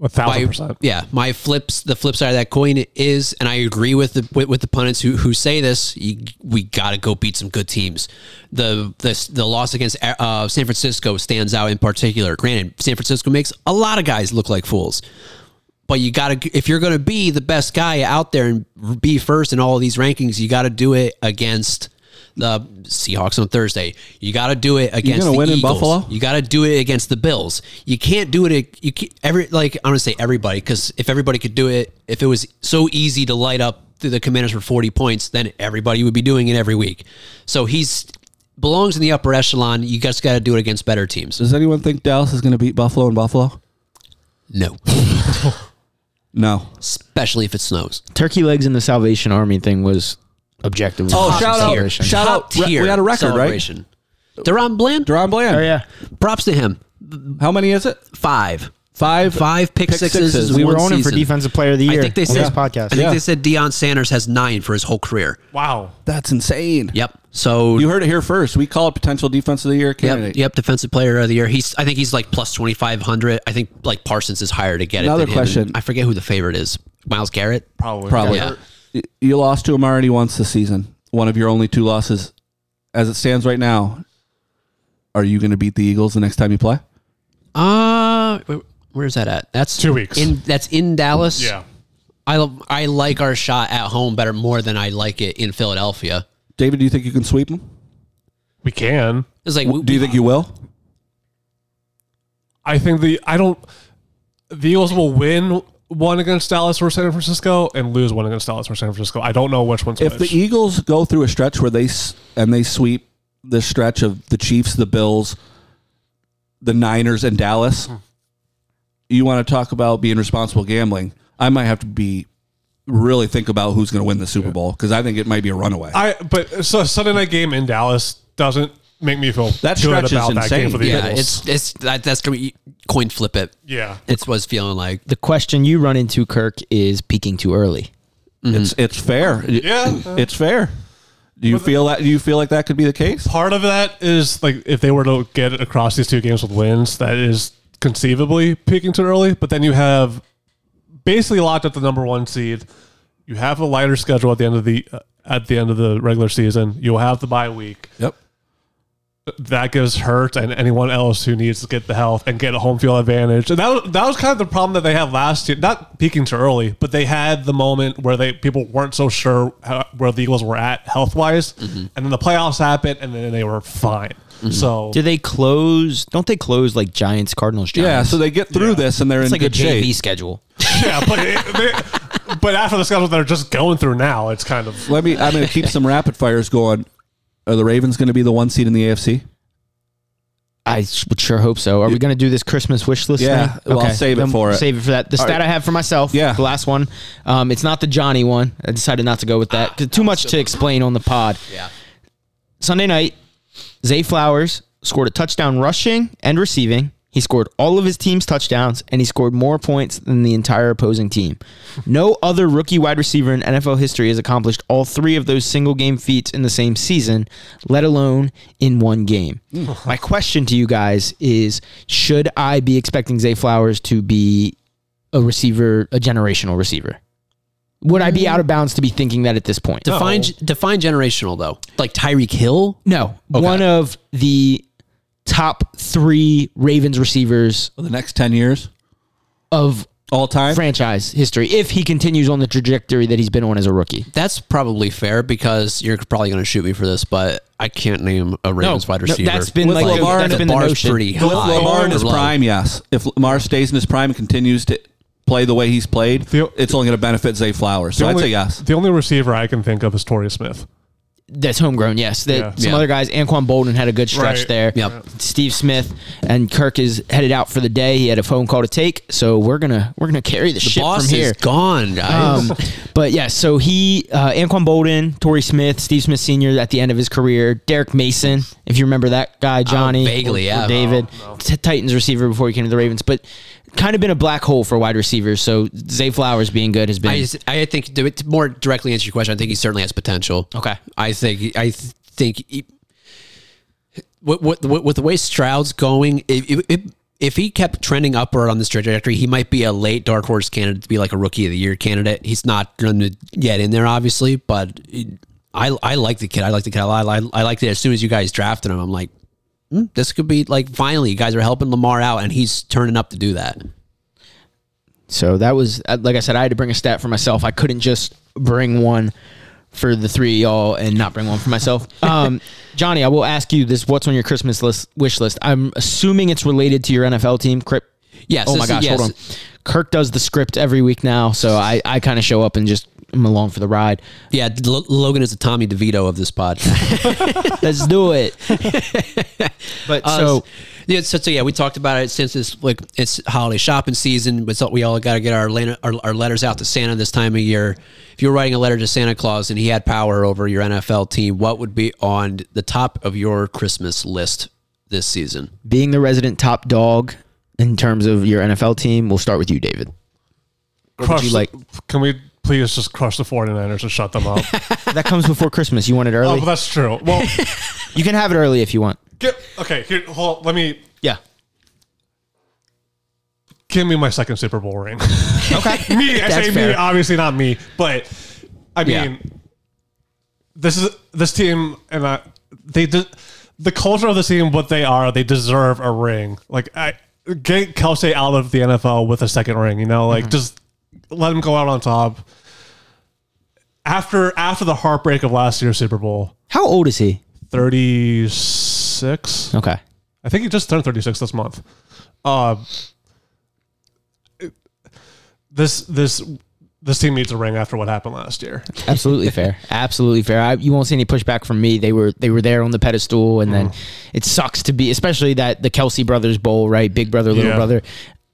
Speaker 3: A thousand
Speaker 4: My-
Speaker 3: percent.
Speaker 4: Yeah, my flips. The flip side of that coin is, and I agree with the with, with the pundits who who say this. You, we got to go beat some good teams. The the the loss against uh, San Francisco stands out in particular. Granted, San Francisco makes a lot of guys look like fools. But you got to, if you're going to be the best guy out there and be first in all these rankings, you got to do it against the Seahawks on Thursday. You got to do it against
Speaker 1: gonna
Speaker 4: the
Speaker 1: win in
Speaker 4: Eagles.
Speaker 1: Buffalo?
Speaker 4: You got to do it against the Bills. You can't do it. You can't, every like I'm gonna say everybody because if everybody could do it, if it was so easy to light up the Commanders for 40 points, then everybody would be doing it every week. So he's belongs in the upper echelon. You just got to do it against better teams.
Speaker 1: Does anyone think Dallas is going to beat Buffalo in Buffalo?
Speaker 4: No, [laughs]
Speaker 1: No.
Speaker 4: especially if it snows.
Speaker 2: Turkey legs in the Salvation Army thing was objective.
Speaker 1: Oh,
Speaker 2: Top
Speaker 1: shout out-
Speaker 2: celebration.
Speaker 1: shout
Speaker 4: Top
Speaker 1: out. Re-
Speaker 4: tier
Speaker 1: we had a record, right?
Speaker 4: celebration. DaRon Bland.
Speaker 1: DaRon Bland.
Speaker 2: Oh yeah,
Speaker 4: Props to him.
Speaker 1: How many is it?
Speaker 4: Five.
Speaker 1: Five.
Speaker 4: Five pick,
Speaker 1: Pick
Speaker 4: sixes.
Speaker 1: sixes.
Speaker 4: in
Speaker 2: we were
Speaker 4: one
Speaker 2: on him for
Speaker 4: season.
Speaker 2: defensive player of the year.
Speaker 4: I think they
Speaker 2: on
Speaker 4: said
Speaker 2: this podcast.
Speaker 4: I think
Speaker 1: Yeah.
Speaker 4: they said Deion Sanders has nine for his whole career.
Speaker 3: Wow.
Speaker 1: That's insane.
Speaker 4: Yep. So
Speaker 1: You heard it here first. We call it potential defense of the year
Speaker 4: Yep,
Speaker 1: candidate.
Speaker 4: yep, defensive player of the year. He's I think he's like plus twenty five hundred. I think like Parsons is higher to get
Speaker 1: Another
Speaker 4: it. than him.
Speaker 1: question.
Speaker 4: And I forget who the favorite is. Myles Garrett.
Speaker 3: Probably.
Speaker 1: Probably.
Speaker 4: Yeah.
Speaker 1: Y- You lost to him already once this season. One of your only two losses. As it stands right now, are you going to beat the Eagles the next time you play?
Speaker 4: Uh where's that at? That's
Speaker 3: Two weeks.
Speaker 4: In that's in Dallas.
Speaker 3: Yeah.
Speaker 4: I I like our shot at home better more than I like it in Philadelphia.
Speaker 1: David, do you think you can sweep them?
Speaker 3: We can.
Speaker 4: It's like
Speaker 1: Do you think you will?
Speaker 3: I think the I don't. The Eagles will win one against Dallas or San Francisco and lose one against Dallas or San Francisco. I don't know which one's
Speaker 1: If the. Eagles go through a stretch where they s- and they sweep this stretch of the Chiefs, the Bills, the Niners, and Dallas, hmm. you want to talk about being responsible gambling? I might have to be really think about who's going to win the Super Bowl because I think it might be a runaway.
Speaker 3: I but so Sunday night game in Dallas doesn't make me feel
Speaker 1: That
Speaker 3: good
Speaker 1: stretch is
Speaker 3: about that game
Speaker 1: insane.
Speaker 3: for the
Speaker 4: Yeah,
Speaker 3: Eagles.
Speaker 4: it's it's that, that's gonna be coin flip it.
Speaker 3: yeah.
Speaker 4: It's what it's feeling like.
Speaker 2: The question you run into, Kirk, is peaking too early.
Speaker 1: It's it's fair.
Speaker 3: Yeah.
Speaker 1: it's fair. Do you feel that? Do you feel like that could be the case?
Speaker 3: Part of that is like if they were to get across these two games with wins, that is conceivably peaking too early. But then you have basically locked up the number one seed. You have a lighter schedule at the end of the uh, at the end of the regular season. You'll have the bye week.
Speaker 1: Yep.
Speaker 3: That gives Hurt and anyone else who needs to get the health and get a home field advantage. And that was, that was kind of the problem that they had last year. Not peaking too early, but they had the moment where they people weren't so sure how, where the Eagles were at health wise, mm-hmm. and then the playoffs happened, and then they were fine. Mm-hmm. So
Speaker 2: Do they close? Don't they close like Giants, Cardinals, Giants?
Speaker 1: Yeah. So they get through
Speaker 3: Yeah.
Speaker 1: this and they're
Speaker 2: it's
Speaker 1: in
Speaker 2: like a
Speaker 1: good shape.
Speaker 2: JV schedule. [laughs]
Speaker 3: yeah, but it, they, but after the schedule they're just going through now, it's kind of
Speaker 1: Let me. I'm going to keep some rapid fires going. Are the Ravens going to be the one seed in the AFC?
Speaker 2: I would sure hope so. Are we going to do this Christmas wish list?
Speaker 1: Yeah,
Speaker 2: thing?
Speaker 1: well, I'll save it
Speaker 2: then
Speaker 1: for it.
Speaker 2: Save it for that. The stat I have for myself.
Speaker 1: Yeah.
Speaker 2: the last one. Um, it's not the Johnny one. I decided not to go with that. 'cause too much to explain on the pod.
Speaker 4: Yeah.
Speaker 2: Sunday night, Zay Flowers scored a touchdown rushing and receiving. He scored all of his team's touchdowns and he scored more points than the entire opposing team. No other rookie wide receiver in NFL history has accomplished all three of those single game feats in the same season, let alone in one game. My question to you guys is should I be expecting Zay Flowers to be a receiver, a generational receiver? Would I be out of bounds to be thinking that at this point?
Speaker 4: Define define generational though. Like Tyreek Hill.
Speaker 2: No, one of the top three Ravens receivers
Speaker 1: For the next ten years,
Speaker 2: of
Speaker 1: all time.
Speaker 2: franchise history if he continues on the trajectory that he's been on as a rookie.
Speaker 4: That's probably fair because you're probably going to shoot me for this, but I can't name a Ravens wide
Speaker 2: no,
Speaker 4: receiver.
Speaker 2: that's been
Speaker 1: With
Speaker 2: like the,
Speaker 1: Lamar,
Speaker 2: that's
Speaker 1: the
Speaker 2: been the
Speaker 4: bar's
Speaker 2: notion.
Speaker 4: pretty
Speaker 1: With
Speaker 4: high.
Speaker 1: Lamar in his prime, yes. If Lamar stays in his prime and continues to play the way he's played,
Speaker 3: The-
Speaker 1: it's only going to benefit Zay Flowers. So
Speaker 3: the
Speaker 1: I'd say yes.
Speaker 3: The only receiver I can think of is Torrey Smith.
Speaker 2: That's homegrown, yes. That
Speaker 3: Yeah.
Speaker 2: some
Speaker 4: Yeah.
Speaker 2: other guys, Anquan Boldin had a good stretch
Speaker 3: Right.
Speaker 2: there.
Speaker 4: Yep.
Speaker 2: Steve Smith and Kirk is headed out for the day. He had a phone call to take, so we're gonna we're gonna carry the,
Speaker 4: The
Speaker 2: ship
Speaker 4: boss
Speaker 2: from here.
Speaker 4: is gone, guys.
Speaker 2: Um, but yeah, so he, uh, Anquan Boldin, Torrey Smith, Steve Smith Sr. at the end of his career, Derrick Mason, if you remember that guy, Johnny,
Speaker 4: vaguely,
Speaker 2: or- or
Speaker 4: yeah.
Speaker 2: David, T- Titans receiver before he came to the Ravens, but kind of been a black hole for wide receivers. So Zay Flowers being good has been
Speaker 4: I, I think to to more directly answer your question, I think he certainly has potential.
Speaker 2: Okay.
Speaker 4: I think I think with, with, the way Stroud's going, if, if, if he kept trending upward on this trajectory, he might be a late dark horse candidate to be like a rookie of the year candidate. He's not going to get in there, obviously, but I I like the kid. I like the kid. I, I, I liked it as soon as you guys drafted him. I'm like, hmm, this could be like finally you guys are helping Lamar out, and he's turning up to do that.
Speaker 2: So that was, uh, like I said, I had to bring a stat for myself. I couldn't just bring one for the three of y'all and not bring one for myself. [laughs] Um, Johnny, I will ask you this: What's on your Christmas list wish list? I'm assuming it's related to your NFL team. Crip.
Speaker 4: Yes.
Speaker 2: Oh my gosh,
Speaker 4: yes.
Speaker 2: hold on. Kirk does the script every week now, so I, I kind of show up and just I'm along for the ride.
Speaker 4: Yeah, L- Logan is the Tommy DeVito of this podcast. [laughs]
Speaker 2: Let's do it. [laughs] but
Speaker 4: Uh,
Speaker 2: so
Speaker 4: yeah, so, so yeah, we talked about it since it's like it's holiday shopping season, but so we all got to get our, our our letters out to Santa this time of year. If you were writing a letter to Santa Claus and he had power over your NFL team, what would be on the top of your Christmas list this season?
Speaker 2: being the resident top dog in terms of your NFL team, we'll start with you, David.
Speaker 3: Crush
Speaker 2: you
Speaker 3: the-
Speaker 2: like?
Speaker 3: Can we please just crush the 49ers and shut them up? [laughs]
Speaker 2: That comes before Christmas. You want it
Speaker 3: oh,
Speaker 2: early?
Speaker 3: but that's true. Well, [laughs]
Speaker 2: you can have it early if you want.
Speaker 3: Get, okay, here, hold on, let me
Speaker 2: Yeah.
Speaker 3: give me my second Super Bowl ring. [laughs]
Speaker 2: Okay. [laughs]
Speaker 3: me, I
Speaker 2: That's
Speaker 3: say me,
Speaker 2: fair.
Speaker 3: obviously not me, but I
Speaker 4: Yeah.
Speaker 3: mean, this is this team, and I, they de- the culture of the team, what they are, they deserve a ring. Like I get Kelce out of the NFL with a second ring. You know,
Speaker 2: Mm-hmm.
Speaker 3: like just let him go out on top. After after the heartbreak of last year's Super Bowl,
Speaker 2: How old is he?
Speaker 3: thirty six.
Speaker 2: Okay.
Speaker 3: I think he just turned 36 this month. Uh, this this this team needs a ring after what happened last year. [laughs]
Speaker 2: Absolutely fair. Absolutely fair. I, you won't see any pushback from me. They were they were there on the pedestal, and then it sucks to be, especially that the Kelce brothers bowl, right? Big brother, little
Speaker 3: Yeah.
Speaker 2: brother.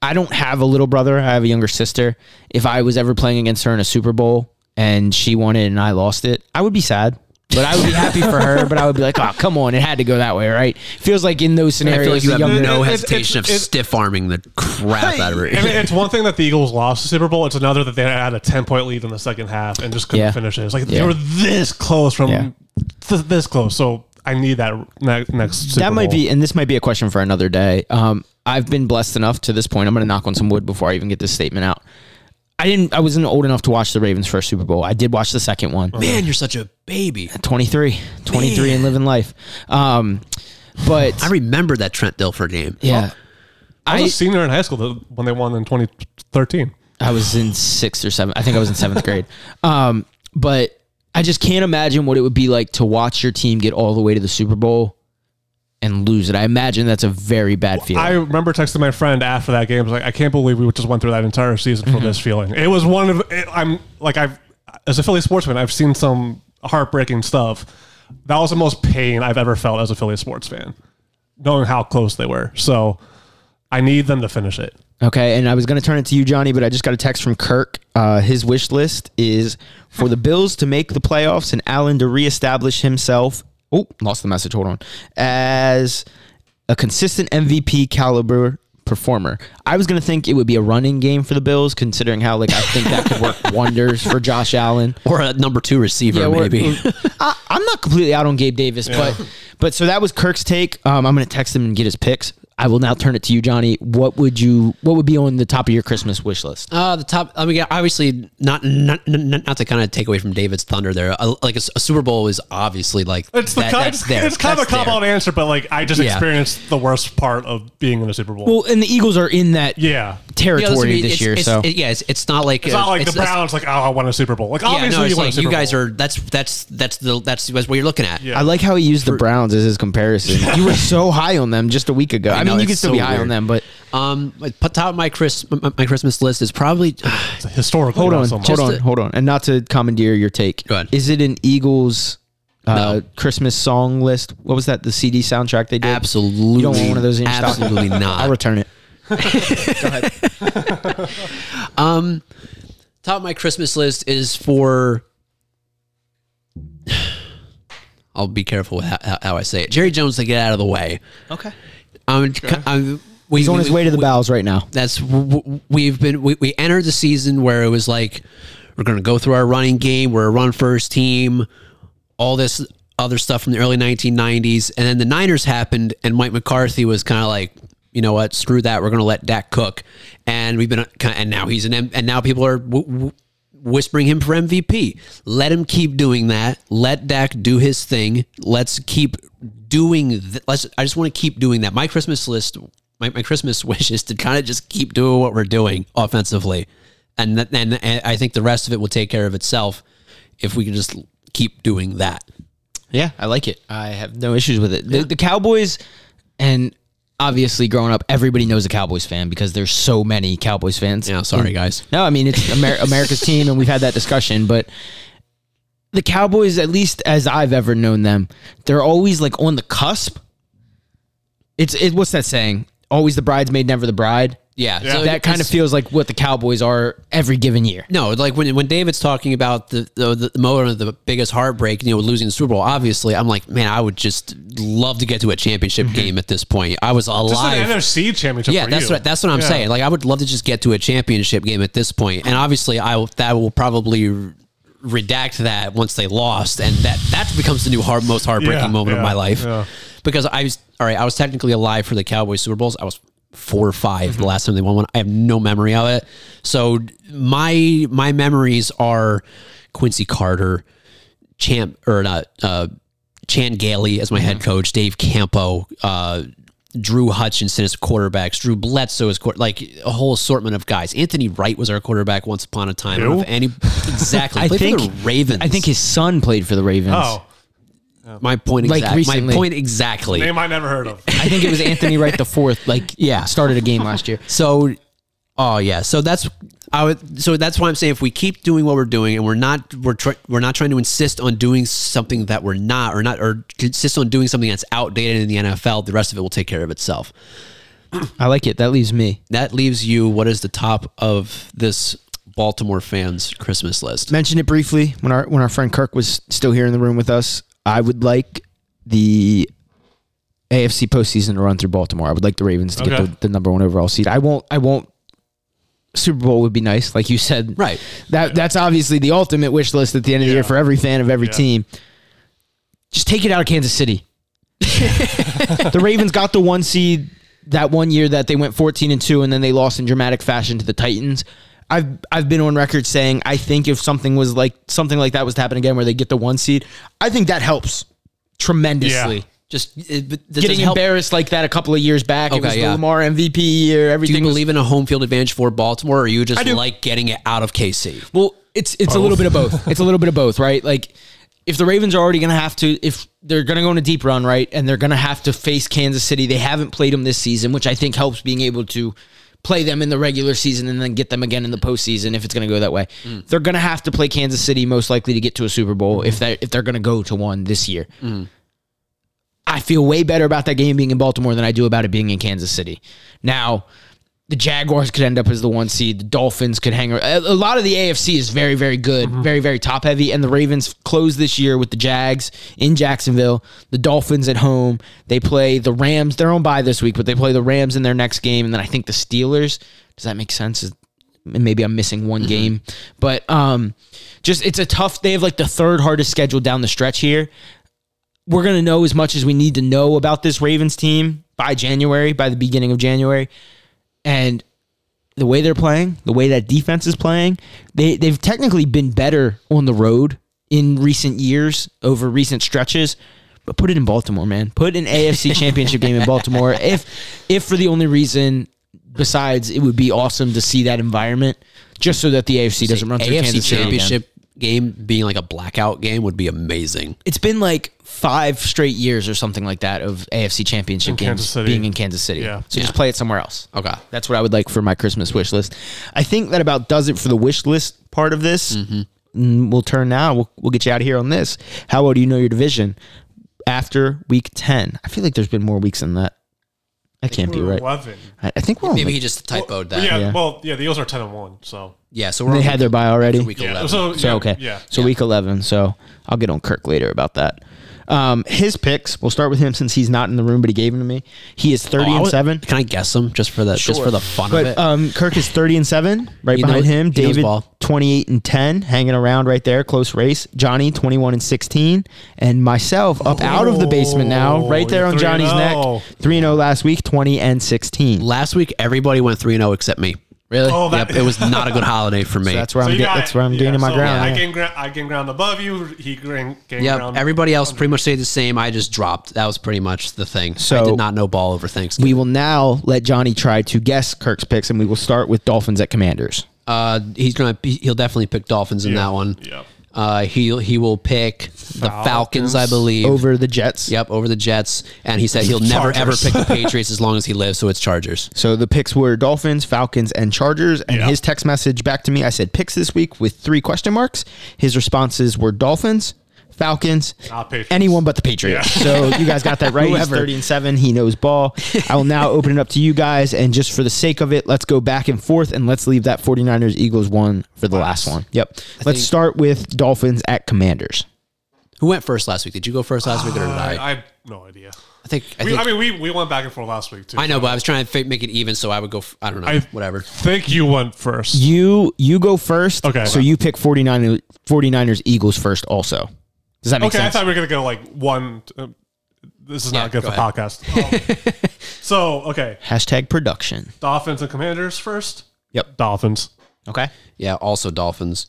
Speaker 2: I don't have a little brother. I have a younger sister. If I was ever playing against her in a Super Bowl and she won it and I lost it, I would be sad. But I would be happy for her. But I would be like, oh, come on, it had to go that way, right? Feels like in those
Speaker 4: I
Speaker 2: scenarios,
Speaker 4: feel like you have
Speaker 2: younger-
Speaker 4: no
Speaker 3: It's-
Speaker 4: hesitation
Speaker 3: it's-
Speaker 4: of stiff arming the crap out of her.
Speaker 3: I mean, it's [laughs] one thing that the Eagles lost the Super Bowl. It's another that they had a ten point lead in the second half and just couldn't
Speaker 2: Yeah.
Speaker 3: finish it. It's like
Speaker 2: Yeah.
Speaker 3: they were this close from
Speaker 2: Yeah.
Speaker 3: th- this close. So I need that ne- next. Super
Speaker 2: that might
Speaker 3: Bowl.
Speaker 2: be, and this might be a question for another day. Um, I've been blessed enough to this point. I'm going to knock on some wood before I even get this statement out. I didn't. I wasn't old enough to watch the Ravens' first Super Bowl. I did watch the second one.
Speaker 4: Man, you're such a baby.
Speaker 2: 23, 23 and living life. Um, but
Speaker 4: I remember that Trent Dilfer game.
Speaker 2: yeah,
Speaker 3: I was
Speaker 2: I
Speaker 3: a senior in high school th- when they won in 2013.
Speaker 2: I was in sixth or seventh. I think I was in seventh grade. Um, but I just can't imagine what it would be like to watch your team get all the way to the Super Bowl and lose it. I imagine that's a very bad feeling.
Speaker 3: I remember texting my friend after that game. I was like, I can't believe we just went through that entire season
Speaker 2: Mm-hmm.
Speaker 3: for this feeling. It was one of. It, I'm like I've as a Philly sportsman, I've seen some heartbreaking stuff. That was the most pain I've ever felt as a Philly sports fan, knowing how close they were. So I need them to finish it.
Speaker 2: Okay, and I was going to turn it to you, Johnny, but I just got a text from Kirk. Uh, his wish list is for the Bills to make the playoffs and Allen to reestablish himself. Oh, lost the message. Hold on. As a consistent MVP caliber performer. I was going to think it would be a running game for the Bills, considering how like I think that could work [laughs] wonders for Josh Allen.
Speaker 4: Or a number two receiver,
Speaker 2: we're-
Speaker 4: maybe. [laughs]
Speaker 2: I, I'm not completely out on Gabe Davis, but but so that was Kirk's take. Um, I'm going to text him and get his picks. I will now turn it to you, Johnny. What would you? What would be on the top of your Christmas wish list?
Speaker 4: Uh, the top. I mean, obviously, not not not, not to kind of take away from David's thunder there. Uh, like a, a Super Bowl is obviously like
Speaker 3: It's the kind,
Speaker 4: that's
Speaker 3: it's,
Speaker 4: there.
Speaker 3: it's kind of a cop out answer, but like I just
Speaker 4: Yeah.
Speaker 3: experienced the worst part of being in a Super Bowl.
Speaker 2: Well, and the Eagles are in that
Speaker 3: yeah.
Speaker 4: Yeah,
Speaker 2: territory
Speaker 4: listen, I mean,
Speaker 2: this
Speaker 4: it's-
Speaker 2: year,
Speaker 4: it's-
Speaker 2: so
Speaker 4: it- yeah, it's, it's not like
Speaker 3: It's not like the Browns, like, oh, I won a Super Bowl. Like,
Speaker 4: Yeah,
Speaker 3: obviously,
Speaker 4: no, it's
Speaker 3: you won a
Speaker 4: like
Speaker 3: Super
Speaker 4: you guys
Speaker 3: Bowl.
Speaker 4: are. That's that's that's the that's, that's what you're looking at.
Speaker 3: Yeah.
Speaker 2: I like how he used the Browns as his comparison. [laughs] you were so high on them just a week ago. I,
Speaker 4: know,
Speaker 2: mean, you can still
Speaker 4: so
Speaker 2: be high
Speaker 4: weird.
Speaker 2: on them, but
Speaker 4: Um, but top of my Chris my, my Christmas list is probably [sighs]
Speaker 3: It's historically
Speaker 2: hold on,
Speaker 3: so
Speaker 2: hold on,
Speaker 4: to-
Speaker 2: hold on, and not to commandeer your take.
Speaker 4: Go ahead.
Speaker 2: Is it an Eagles uh,
Speaker 4: No.
Speaker 2: Christmas song list? What was that? The CD soundtrack they did.
Speaker 4: absolutely.
Speaker 2: You don't want one of those in your stock?
Speaker 4: Absolutely [laughs] not.
Speaker 2: I'll return it. [laughs] Go ahead. [laughs]
Speaker 4: um, top of my Christmas list is for. [sighs] I'll be careful with how, how I say it. Jerry Jones to get out of the way.
Speaker 2: Okay.
Speaker 4: Um, I'm, I'm, um, we,
Speaker 2: He's on his way to the bows right now.
Speaker 4: That's w- w- we've been we, we entered the season where it was like we're going to go through our running game. We're a run first team. All this other stuff from the early 1990s, and then the Niners happened, and Mike McCarthy was kind of like, you know what, screw that. We're going to let Dak cook, and we've been uh, and now he's an and now people are. Whispering him for MVP. Let him keep doing that. Let Dak do his thing. Let's keep doing. Th- let's. I just want to keep doing that. My Christmas list, my, my Christmas [laughs] wish is to kind of just keep doing what we're doing offensively, and th- and and I think the rest of it will take care of itself if we can just keep doing that.
Speaker 2: Yeah, I like it. I have no issues with it. The, the Cowboys, and obviously growing up, everybody knows a Cowboys fan because there's so many Cowboys fans.
Speaker 4: Yeah, sorry guys.
Speaker 2: No, I mean it's Amer- [laughs] America's team, and we've had that discussion. But the Cowboys, at least as I've ever known them, they're always like on the cusp. It's it. What's that saying? Always the bridesmaid, never the bride.
Speaker 4: Yeah,
Speaker 3: Yeah.
Speaker 4: so
Speaker 2: that kind of feels like what the Cowboys are every given year.
Speaker 4: No, like when when David's talking about the the, the moment of the biggest heartbreak, you know, losing the Super Bowl. Obviously, I'm like, man, I would just love to get to a championship mhm. game at this point. I was
Speaker 3: Just an
Speaker 4: alive.
Speaker 3: NFC championship.
Speaker 4: yeah,
Speaker 3: for
Speaker 4: that's
Speaker 3: you.
Speaker 4: what that's what I'm
Speaker 3: Yeah.
Speaker 4: saying. Like, I would love to just get to a championship game at this point. And obviously, I will, that will probably redact that once they lost, and that that becomes the new hard, most heartbreaking
Speaker 3: Yeah,
Speaker 4: moment of my life.
Speaker 3: yeah.
Speaker 4: Because I was all right. I was technically alive for the Cowboys Super Bowls. I was four or 5
Speaker 3: Mm-hmm.
Speaker 4: the last time they won one. I have no memory of it. So my my memories are Quincy Carter, Champ or not uh, Chan Gailey as my
Speaker 3: Mm-hmm.
Speaker 4: head coach, Dave Campo, uh, Drew Hutchinson as quarterbacks, Drew Bledsoe as quar- like a whole assortment of guys. Anthony Wright was our quarterback once upon a time. I don't know
Speaker 3: Who?
Speaker 4: if any exactly. [laughs]
Speaker 2: I
Speaker 4: Played
Speaker 2: think
Speaker 4: for the Ravens.
Speaker 2: I think his son played for the Ravens.
Speaker 3: Oh,
Speaker 4: my point
Speaker 2: Like
Speaker 4: exactly. my point exactly.
Speaker 3: name I never heard of.
Speaker 2: I think it was Anthony Wright the fourth. Like [laughs]
Speaker 4: Yeah.
Speaker 2: started a game last year. [laughs]
Speaker 4: So, oh yeah. So that's I would. So that's why I'm saying if we keep doing what we're doing and we're not we're try, we're not trying to insist on doing something that we're not or not or insist on doing something that's outdated in the NFL, the rest of it will take care of itself.
Speaker 2: I like it. That leaves me.
Speaker 4: That leaves you. What is the top of this Baltimore fans' Christmas list?
Speaker 2: mentioned it briefly when our when our friend Kirk was still here in the room with us. I would like the AFC postseason to run through Baltimore. I would like the Ravens to get the, the number one overall seed. I won't. I won't. Super Bowl would be nice, like you said.
Speaker 4: Right.
Speaker 2: That that's obviously the ultimate wish list at the end of the year for every fan of every
Speaker 3: Yeah.
Speaker 2: team. Just take it out of Kansas City. [laughs] the Ravens got the one seed that one year that they went 14 and 2 and then they lost in dramatic fashion to the Titans. I've I've been on record saying I think if something was like something like that was to happen again where they get the one seed, I think that helps tremendously.
Speaker 3: Yeah.
Speaker 4: Just it, it-
Speaker 2: Getting
Speaker 4: it help-
Speaker 2: embarrassed like that a couple of years back. it
Speaker 4: Okay,
Speaker 2: was the
Speaker 4: yeah.
Speaker 2: Lamar MVP year. Everything.
Speaker 4: Do
Speaker 2: Everything
Speaker 4: you
Speaker 2: was-
Speaker 4: believe in a home field advantage for Baltimore, or you just like getting it out of KC?
Speaker 2: Well, it's it's a little bit of both. [laughs] It's a little bit of both, right? Like if the Ravens are already going to have to if they're going to go in a deep run, right? And they're going to have to face Kansas City. They haven't played them this season, which I think helps being able to play them in the regular season and then get them again in the postseason if it's going to go that way. Mm. They're going to have to play Kansas City most likely to get to a Super Bowl if mm-hmm. they if they're going to go to one this year. Mm. I feel way better about that game being in Baltimore than I do about it being in Kansas City. Now, the Jaguars could end up as the one seed. The Dolphins could hang. A a lot of the AFC is very, very good, very, very top heavy. And the Ravens close this year with the Jags in Jacksonville. The Dolphins at home. They play the Rams. They're on bye this week, but they play the Rams in their next game, and then I think the Steelers. Does that make sense? Is- Maybe I'm missing one game, but um, just it's a tough. They have like the third hardest schedule down the stretch here we're going to know as much as we need to know about this Ravens team by January, by the beginning of January. And the way they're playing, the way that defense is playing, they, they've technically been better on the road in recent years over recent stretches. But put it in Baltimore, man. Put an AFC [laughs] championship game in Baltimore. If if for the only reason besides it would be awesome to see that environment, just so that the AFC doesn't run through
Speaker 4: AFC
Speaker 2: Kansas City.
Speaker 4: Championship game being like a blackout game would be amazing.
Speaker 2: it's been like five straight years or something like that of AFC championship
Speaker 3: In
Speaker 2: games being in Kansas City.
Speaker 3: Yeah.
Speaker 2: So just play it somewhere else.
Speaker 4: Okay.
Speaker 2: That's what I would like for my Christmas wish list. I think that about does it for the wish list part of this. Mm, We'll turn now. We'll, we'll get you out of here on this. How well do you know your division after week 10? I feel like there's been more weeks than that. That can't be
Speaker 3: We're
Speaker 2: right.
Speaker 3: 11.
Speaker 2: I, I think we're
Speaker 4: Maybe
Speaker 2: like-
Speaker 4: he just typoed that.
Speaker 3: Yeah,
Speaker 2: Yeah.
Speaker 3: well, yeah, the Eagles are 10 and 1, so.
Speaker 4: Yeah, so we're
Speaker 2: they
Speaker 4: on
Speaker 2: had their bye already.
Speaker 4: week
Speaker 3: Yeah,
Speaker 4: 11.
Speaker 3: so,
Speaker 2: So
Speaker 3: yeah,
Speaker 2: okay,
Speaker 3: Yeah.
Speaker 2: so week eleven. So I'll get on Kirk later about that. Um, his picks. We'll start with him since he's not in the room, but he gave them to me. He is thirty
Speaker 4: Oh, I
Speaker 2: and seven.
Speaker 4: Can I guess them just for the just for the fun of
Speaker 2: But
Speaker 4: it?
Speaker 2: um, Kirk is thirty and seven. Right
Speaker 4: He
Speaker 2: behind
Speaker 4: knows-
Speaker 2: him,
Speaker 4: he knows
Speaker 2: David
Speaker 4: ball.
Speaker 2: Twenty eight and ten, hanging around right there, close race. Johnny twenty one and sixteen, and myself up out of the basement now, oh, right there on Johnny's neck. Three and oh. zero oh last week, twenty and sixteen.
Speaker 4: Last week everybody went three and zero except me.
Speaker 2: Really?
Speaker 3: Oh, that,
Speaker 4: Yep, it was [laughs] not a good holiday for me.
Speaker 2: So that's where
Speaker 3: so
Speaker 2: I'm.
Speaker 3: you
Speaker 2: Get,
Speaker 3: got-
Speaker 2: that's where I'm
Speaker 3: yeah,
Speaker 2: gaining my ground.
Speaker 3: I
Speaker 2: yeah.
Speaker 3: gained, gra- I gained ground above you. He gained, gained
Speaker 4: Yep,
Speaker 3: ground.
Speaker 4: everybody else pretty much stayed the same. I just dropped. That was pretty much the thing.
Speaker 2: So-
Speaker 4: I did not know ball over Thanksgiving.
Speaker 2: We will now let Johnny try to guess Kirk's picks, and we will start with Dolphins at Commanders.
Speaker 4: Uh, he's gonna he'll definitely pick Dolphins in
Speaker 3: Yeah,
Speaker 4: that one.
Speaker 3: yeah.
Speaker 4: Uh, he he will pick the Falcons, I believe.
Speaker 2: Over the Jets.
Speaker 4: Yep, over the Jets, and he said he'll never ever
Speaker 3: Chargers.
Speaker 4: pick the [laughs] Patriots as long as he lives. So it's Chargers.
Speaker 2: So the picks were Dolphins, Falcons, and Chargers. And
Speaker 3: Yeah.
Speaker 2: his text message back to me, I said picks this week with three question marks. His responses were Dolphins, Falcons, anyone but the Patriots. So you guys got that right. [laughs] He's 30 and 7. He knows ball. I will now open it up to you guys. And just for the sake of it, let's go back and forth and let's leave that 49ers Eagles one for the last one. Yep. let's
Speaker 4: think-
Speaker 2: start with Dolphins at Commanders.
Speaker 4: Who went first last week? Did you go first last week or did I?
Speaker 3: I, I have no idea.
Speaker 4: I think. I,
Speaker 3: We,
Speaker 4: think
Speaker 3: I mean, we, we went back and forth last week, too.
Speaker 4: I know, but I was trying to fi- make it even, so I would go. f- I don't know.
Speaker 3: I
Speaker 4: whatever.
Speaker 3: think you went first.
Speaker 2: You you go first.
Speaker 3: Okay.
Speaker 2: So you pick 49, 49ers Eagles first also. Does that make
Speaker 3: Okay,
Speaker 2: sense?
Speaker 3: I thought we were gonna go like one. Uh, this is
Speaker 4: Yeah,
Speaker 3: not good
Speaker 4: go
Speaker 3: for
Speaker 4: ahead.
Speaker 3: podcast. Um, [laughs] so okay,
Speaker 2: Hashtag production.
Speaker 3: Dolphins and Commanders first.
Speaker 2: Yep.
Speaker 3: Dolphins.
Speaker 2: Okay.
Speaker 4: Yeah. Also Dolphins.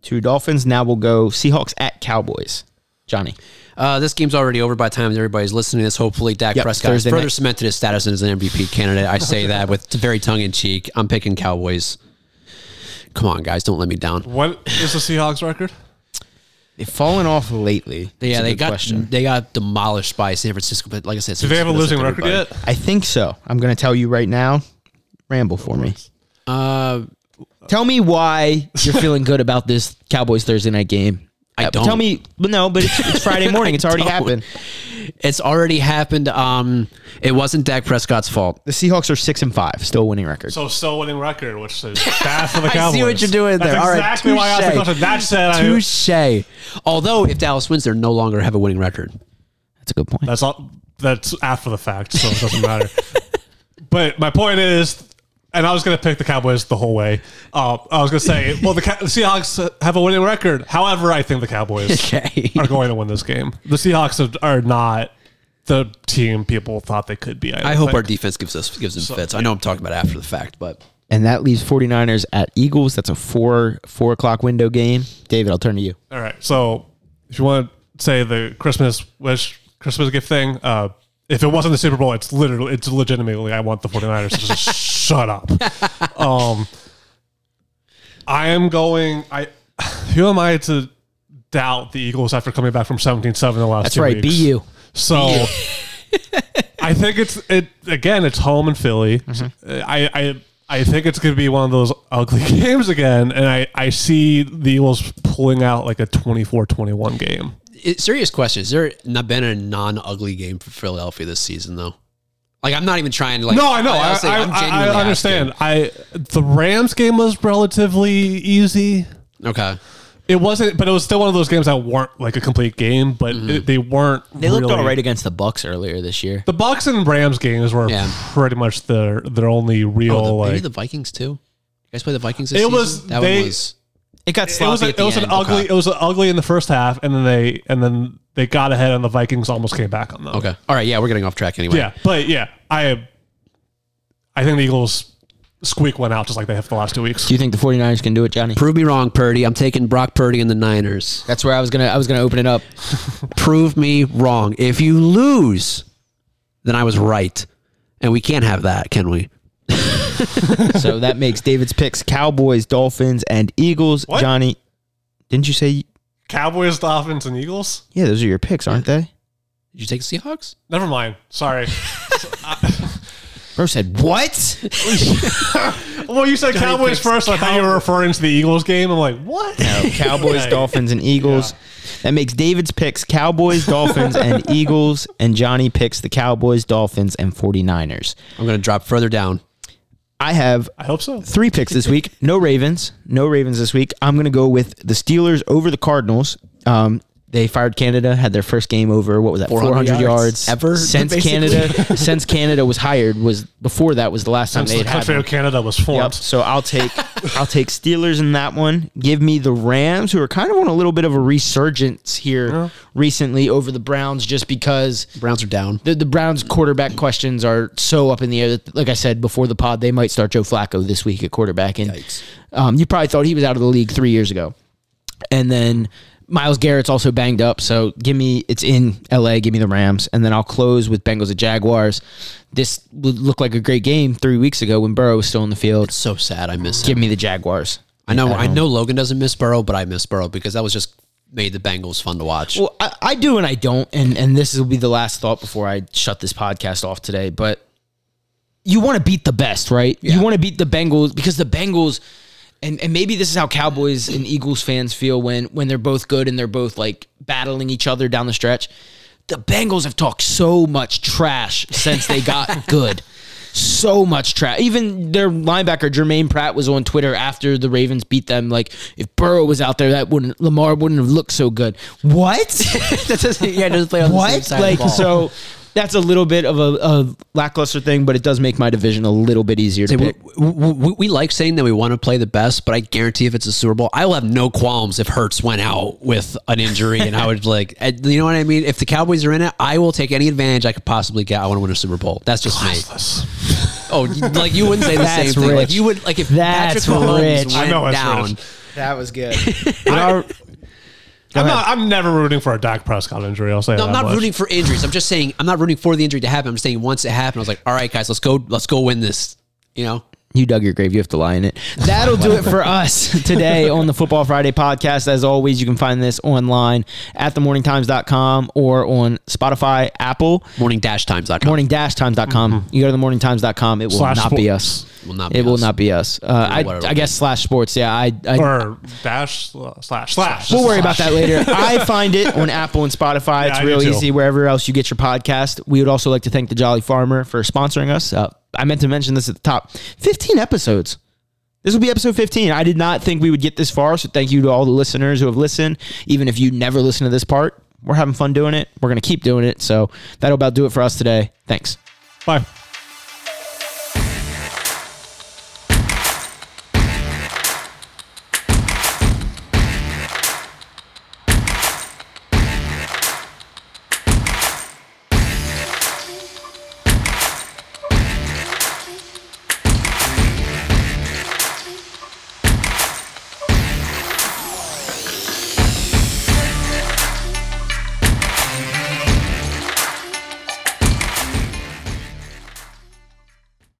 Speaker 2: Two Dolphins. Now we'll go Seahawks at Cowboys. Johnny.
Speaker 4: Uh, this game's already over by the time everybody's listening to this. Hopefully, Dak
Speaker 2: Yep,
Speaker 4: Prescott has
Speaker 2: Thursday
Speaker 4: further
Speaker 2: night.
Speaker 4: cemented his status as an MVP candidate. I say that with very tongue in cheek. I'm picking Cowboys. Come on, guys, don't let me down.
Speaker 3: What is the Seahawks record?
Speaker 2: They've fallen off lately.
Speaker 4: Yeah,
Speaker 2: a
Speaker 4: they
Speaker 2: good
Speaker 4: got
Speaker 2: question.
Speaker 4: they got demolished by San Francisco. But like I said,
Speaker 3: Do they have a losing record yet?
Speaker 2: I think so. I'm going to tell you right now. Ramble for me.
Speaker 4: Uh,
Speaker 2: Tell me why you're [laughs] feeling good about this Cowboys Thursday night game
Speaker 4: I
Speaker 2: Uh,
Speaker 4: don't.
Speaker 2: Tell me, but no, but it's, it's Friday [laughs] morning. It's already
Speaker 4: don't.
Speaker 2: happened.
Speaker 4: It's already happened. Um, it wasn't Dak Prescott's fault.
Speaker 2: The Seahawks are six and five, still a winning record.
Speaker 3: So still winning record, which is [laughs] bad for the Cowboys.
Speaker 4: I see what you're doing
Speaker 3: That's
Speaker 4: there. All right,
Speaker 3: exactly why I asked the
Speaker 4: touche.
Speaker 3: question. That said, I,
Speaker 4: Although if Dallas wins, they no longer have a winning record.
Speaker 2: That's a good point.
Speaker 3: that's all. That's after the fact, so it doesn't matter. [laughs] but my point is, and I was going to pick the Cowboys the whole way. Uh, I was going to say, [laughs] well, the, Ca- the Seahawks have a winning record. However, I think the Cowboys [laughs]
Speaker 4: Okay.
Speaker 3: are going to win this game. The Seahawks are, are not the team people thought they could be.
Speaker 4: I
Speaker 3: don't
Speaker 4: hope
Speaker 3: think.
Speaker 4: our defense gives us gives them fits. I know I'm talking about after the fact, but
Speaker 2: And that leaves 49ers at Eagles. That's a four four o'clock window game. David, I'll turn to you.
Speaker 3: All right. So if you want to say the Christmas wish, Christmas gift thing, uh, if it wasn't the Super Bowl, it's literally, it's legitimately, I want the 49ers to just [laughs] shut up. [laughs] Um, I am going, I, [sighs] who am I to doubt the Eagles after coming back from 17 7 the last
Speaker 2: That's
Speaker 3: two
Speaker 2: right.
Speaker 3: weeks?
Speaker 2: Be you.
Speaker 3: So [laughs] I think it's it again. It's home in Philly.
Speaker 2: Mm-hmm.
Speaker 3: I I I think it's going to be one of those ugly [laughs] games again, and I I see the Eagles pulling out like a 24-21 game.
Speaker 4: it, serious question: Is there not been a non-ugly game for Philadelphia this season though? Like I'm not even trying to like.
Speaker 3: no, I know. I,
Speaker 4: honestly,
Speaker 3: I,
Speaker 4: I'm
Speaker 3: I,
Speaker 4: genuinely
Speaker 3: I understand.
Speaker 4: asking.
Speaker 3: I the Rams game was relatively easy.
Speaker 4: Okay.
Speaker 3: It wasn't, but it was still one of those games that weren't like a complete game. But
Speaker 4: Mm-hmm.
Speaker 3: it, they weren't.
Speaker 2: They looked
Speaker 3: really-
Speaker 2: all right against the Bucs earlier this year.
Speaker 3: The Bucs and Rams games were
Speaker 4: Yeah.
Speaker 3: pretty much their their only real
Speaker 4: Oh, the, maybe
Speaker 3: like
Speaker 4: the Vikings too. You guys play the Vikings this
Speaker 3: It
Speaker 4: season?
Speaker 3: was-
Speaker 4: that
Speaker 3: they-
Speaker 4: one was.
Speaker 2: It got
Speaker 3: it
Speaker 2: sloppy
Speaker 3: was, a,
Speaker 2: at the
Speaker 3: it was an
Speaker 2: end.
Speaker 3: ugly
Speaker 4: Okay.
Speaker 3: it was ugly in the first half and then they and then they got ahead and the Vikings almost came back on them.
Speaker 4: Okay. All right. Yeah, we're getting off track anyway.
Speaker 3: Yeah, but yeah, I I think the Eagles squeak one out just like they have the last two weeks.
Speaker 2: Do you think the 49ers can do it, Johnny?
Speaker 4: Prove me wrong, Purdy. I'm taking Brock Purdy and the Niners.
Speaker 2: That's where I was gonna I was gonna open it up. [laughs]
Speaker 4: Prove me wrong. If you lose, then I was right, and we can't have that, can we? [laughs] [laughs]
Speaker 2: so that makes David's picks Cowboys, Dolphins, and Eagles.
Speaker 3: What?
Speaker 2: Johnny, didn't you say
Speaker 3: Cowboys, Dolphins, and Eagles?
Speaker 2: yeah, those are your picks, aren't they?
Speaker 4: Did you take the Seahawks?
Speaker 3: Never mind. Sorry. [laughs]
Speaker 2: Bro said what? [laughs]
Speaker 3: well, you said Cowboys
Speaker 4: picks
Speaker 3: first. I thought you were referring to the Eagles game. I'm like, what?
Speaker 2: No, [laughs] Cowboys, Dolphins, and Eagles. That makes David's picks Cowboys, Dolphins, and Eagles, and Johnny picks the Cowboys, Dolphins, and 49ers.
Speaker 4: I'm going to drop further down.
Speaker 2: I have
Speaker 3: I hope so.
Speaker 2: three picks this week. No Ravens. No Ravens this week. I'm going to go with the Steelers over the Cardinals. Um, they fired Canada, had their first game over. What was that?
Speaker 4: 400
Speaker 2: 400,
Speaker 4: yards.
Speaker 2: yards
Speaker 4: Ever,
Speaker 2: since
Speaker 4: basically.
Speaker 2: Canada [laughs] since Canada was hired. Was before that was the last time
Speaker 3: Since
Speaker 2: they
Speaker 3: the
Speaker 2: had
Speaker 3: country of Canada was formed.
Speaker 2: Yep. So I'll take [laughs] I'll take Steelers in that one. Give me the Rams, who are kind of on a little bit of a resurgence here recently over the Browns, just because
Speaker 4: Browns are down.
Speaker 2: the, the Browns quarterback questions are so up in the air. That, like I said before the pod, they might start Joe Flacco this week at quarterback, and um, you probably thought he was out of the league three years ago. And then Myles Garrett's also banged up, so give me it's in LA. Give me the Rams, and then I'll close with Bengals at Jaguars. This would look like a great game three weeks ago when Burrow was still in the field.
Speaker 4: So sad. I miss
Speaker 2: Give
Speaker 4: him.
Speaker 2: me the Jaguars.
Speaker 4: I know.
Speaker 2: at
Speaker 4: I know Logan doesn't miss Burrow, but I miss Burrow because that was just made the Bengals fun to watch.
Speaker 2: Well, I, I do and I don't, and and this will be the last thought before I shut this podcast off today. But you want to beat the best, right?
Speaker 4: Yeah.
Speaker 2: You want to beat the Bengals because the Bengals, and and maybe this is how Cowboys and Eagles fans feel when when they're both good and they're both like battling each other down the stretch. The Bengals have talked so much trash since they got [laughs] good. So much trash. Even their linebacker Germaine Pratt was on Twitter after the Ravens beat them. Like, if Burrow was out there, that wouldn't Lamar wouldn't have looked so good. What? [laughs]
Speaker 4: that doesn't. Yeah, it doesn't play on the same
Speaker 2: what?
Speaker 4: side
Speaker 2: Like
Speaker 4: of the ball.
Speaker 2: so that's a little bit of a, a lackluster thing, but it does make my division a little bit easier to
Speaker 4: Say,
Speaker 2: pick.
Speaker 4: we, we, we- we like saying that we want to play the best, but I guarantee if it's a Super Bowl, I will have no qualms if Hurts went out with an injury, and I would like, you know what I mean. If the Cowboys are in it, I will take any advantage I could possibly get. I want to win a Super Bowl. That's just me. Oh, like you wouldn't say the [laughs]
Speaker 2: That's
Speaker 4: same thing. Like you would, like if
Speaker 2: That's
Speaker 4: Patrick Mahomes
Speaker 2: rich.
Speaker 4: went
Speaker 3: I know it's
Speaker 4: down.
Speaker 3: rich.
Speaker 2: That was good.
Speaker 3: I'm not. I'm never rooting for a Dak Prescott injury. I'll say.
Speaker 4: No, I'm not
Speaker 3: much.
Speaker 4: rooting for injuries. I'm just saying I'm not rooting for the injury to happen. I'm just saying once it happened, I was like, all right, guys, let's go, let's go win this. You know,
Speaker 2: You dug your grave. You have to lie in it. [laughs] That'll do it for [laughs] us today on the Football Friday podcast. As always, you can find this online at themorningtimes.com or on Spotify, Apple,
Speaker 4: Morning-times.com.
Speaker 2: morning-times.com. You go to themorningtimes.com. It will
Speaker 3: Slash
Speaker 2: not be us.
Speaker 4: Will not be
Speaker 2: it will not be us. Uh, I, I guess slash sports. Yeah, I, I
Speaker 3: or dash slash slash.
Speaker 2: We'll worry about that later. [laughs] I find it on Apple and Spotify.
Speaker 3: Yeah,
Speaker 2: it's
Speaker 3: I
Speaker 2: real easy wherever else you get your podcast. We would also like to thank the Jolly Farmer for sponsoring us. Uh, I meant to mention this at the top. 15 episodes. This will be episode 15. I did not think we would get this far, so thank you to all the listeners who have listened. Even if you never listen to this part, we're having fun doing it. We're going to keep doing it. So that'll about do it for us today. Thanks.
Speaker 3: Bye.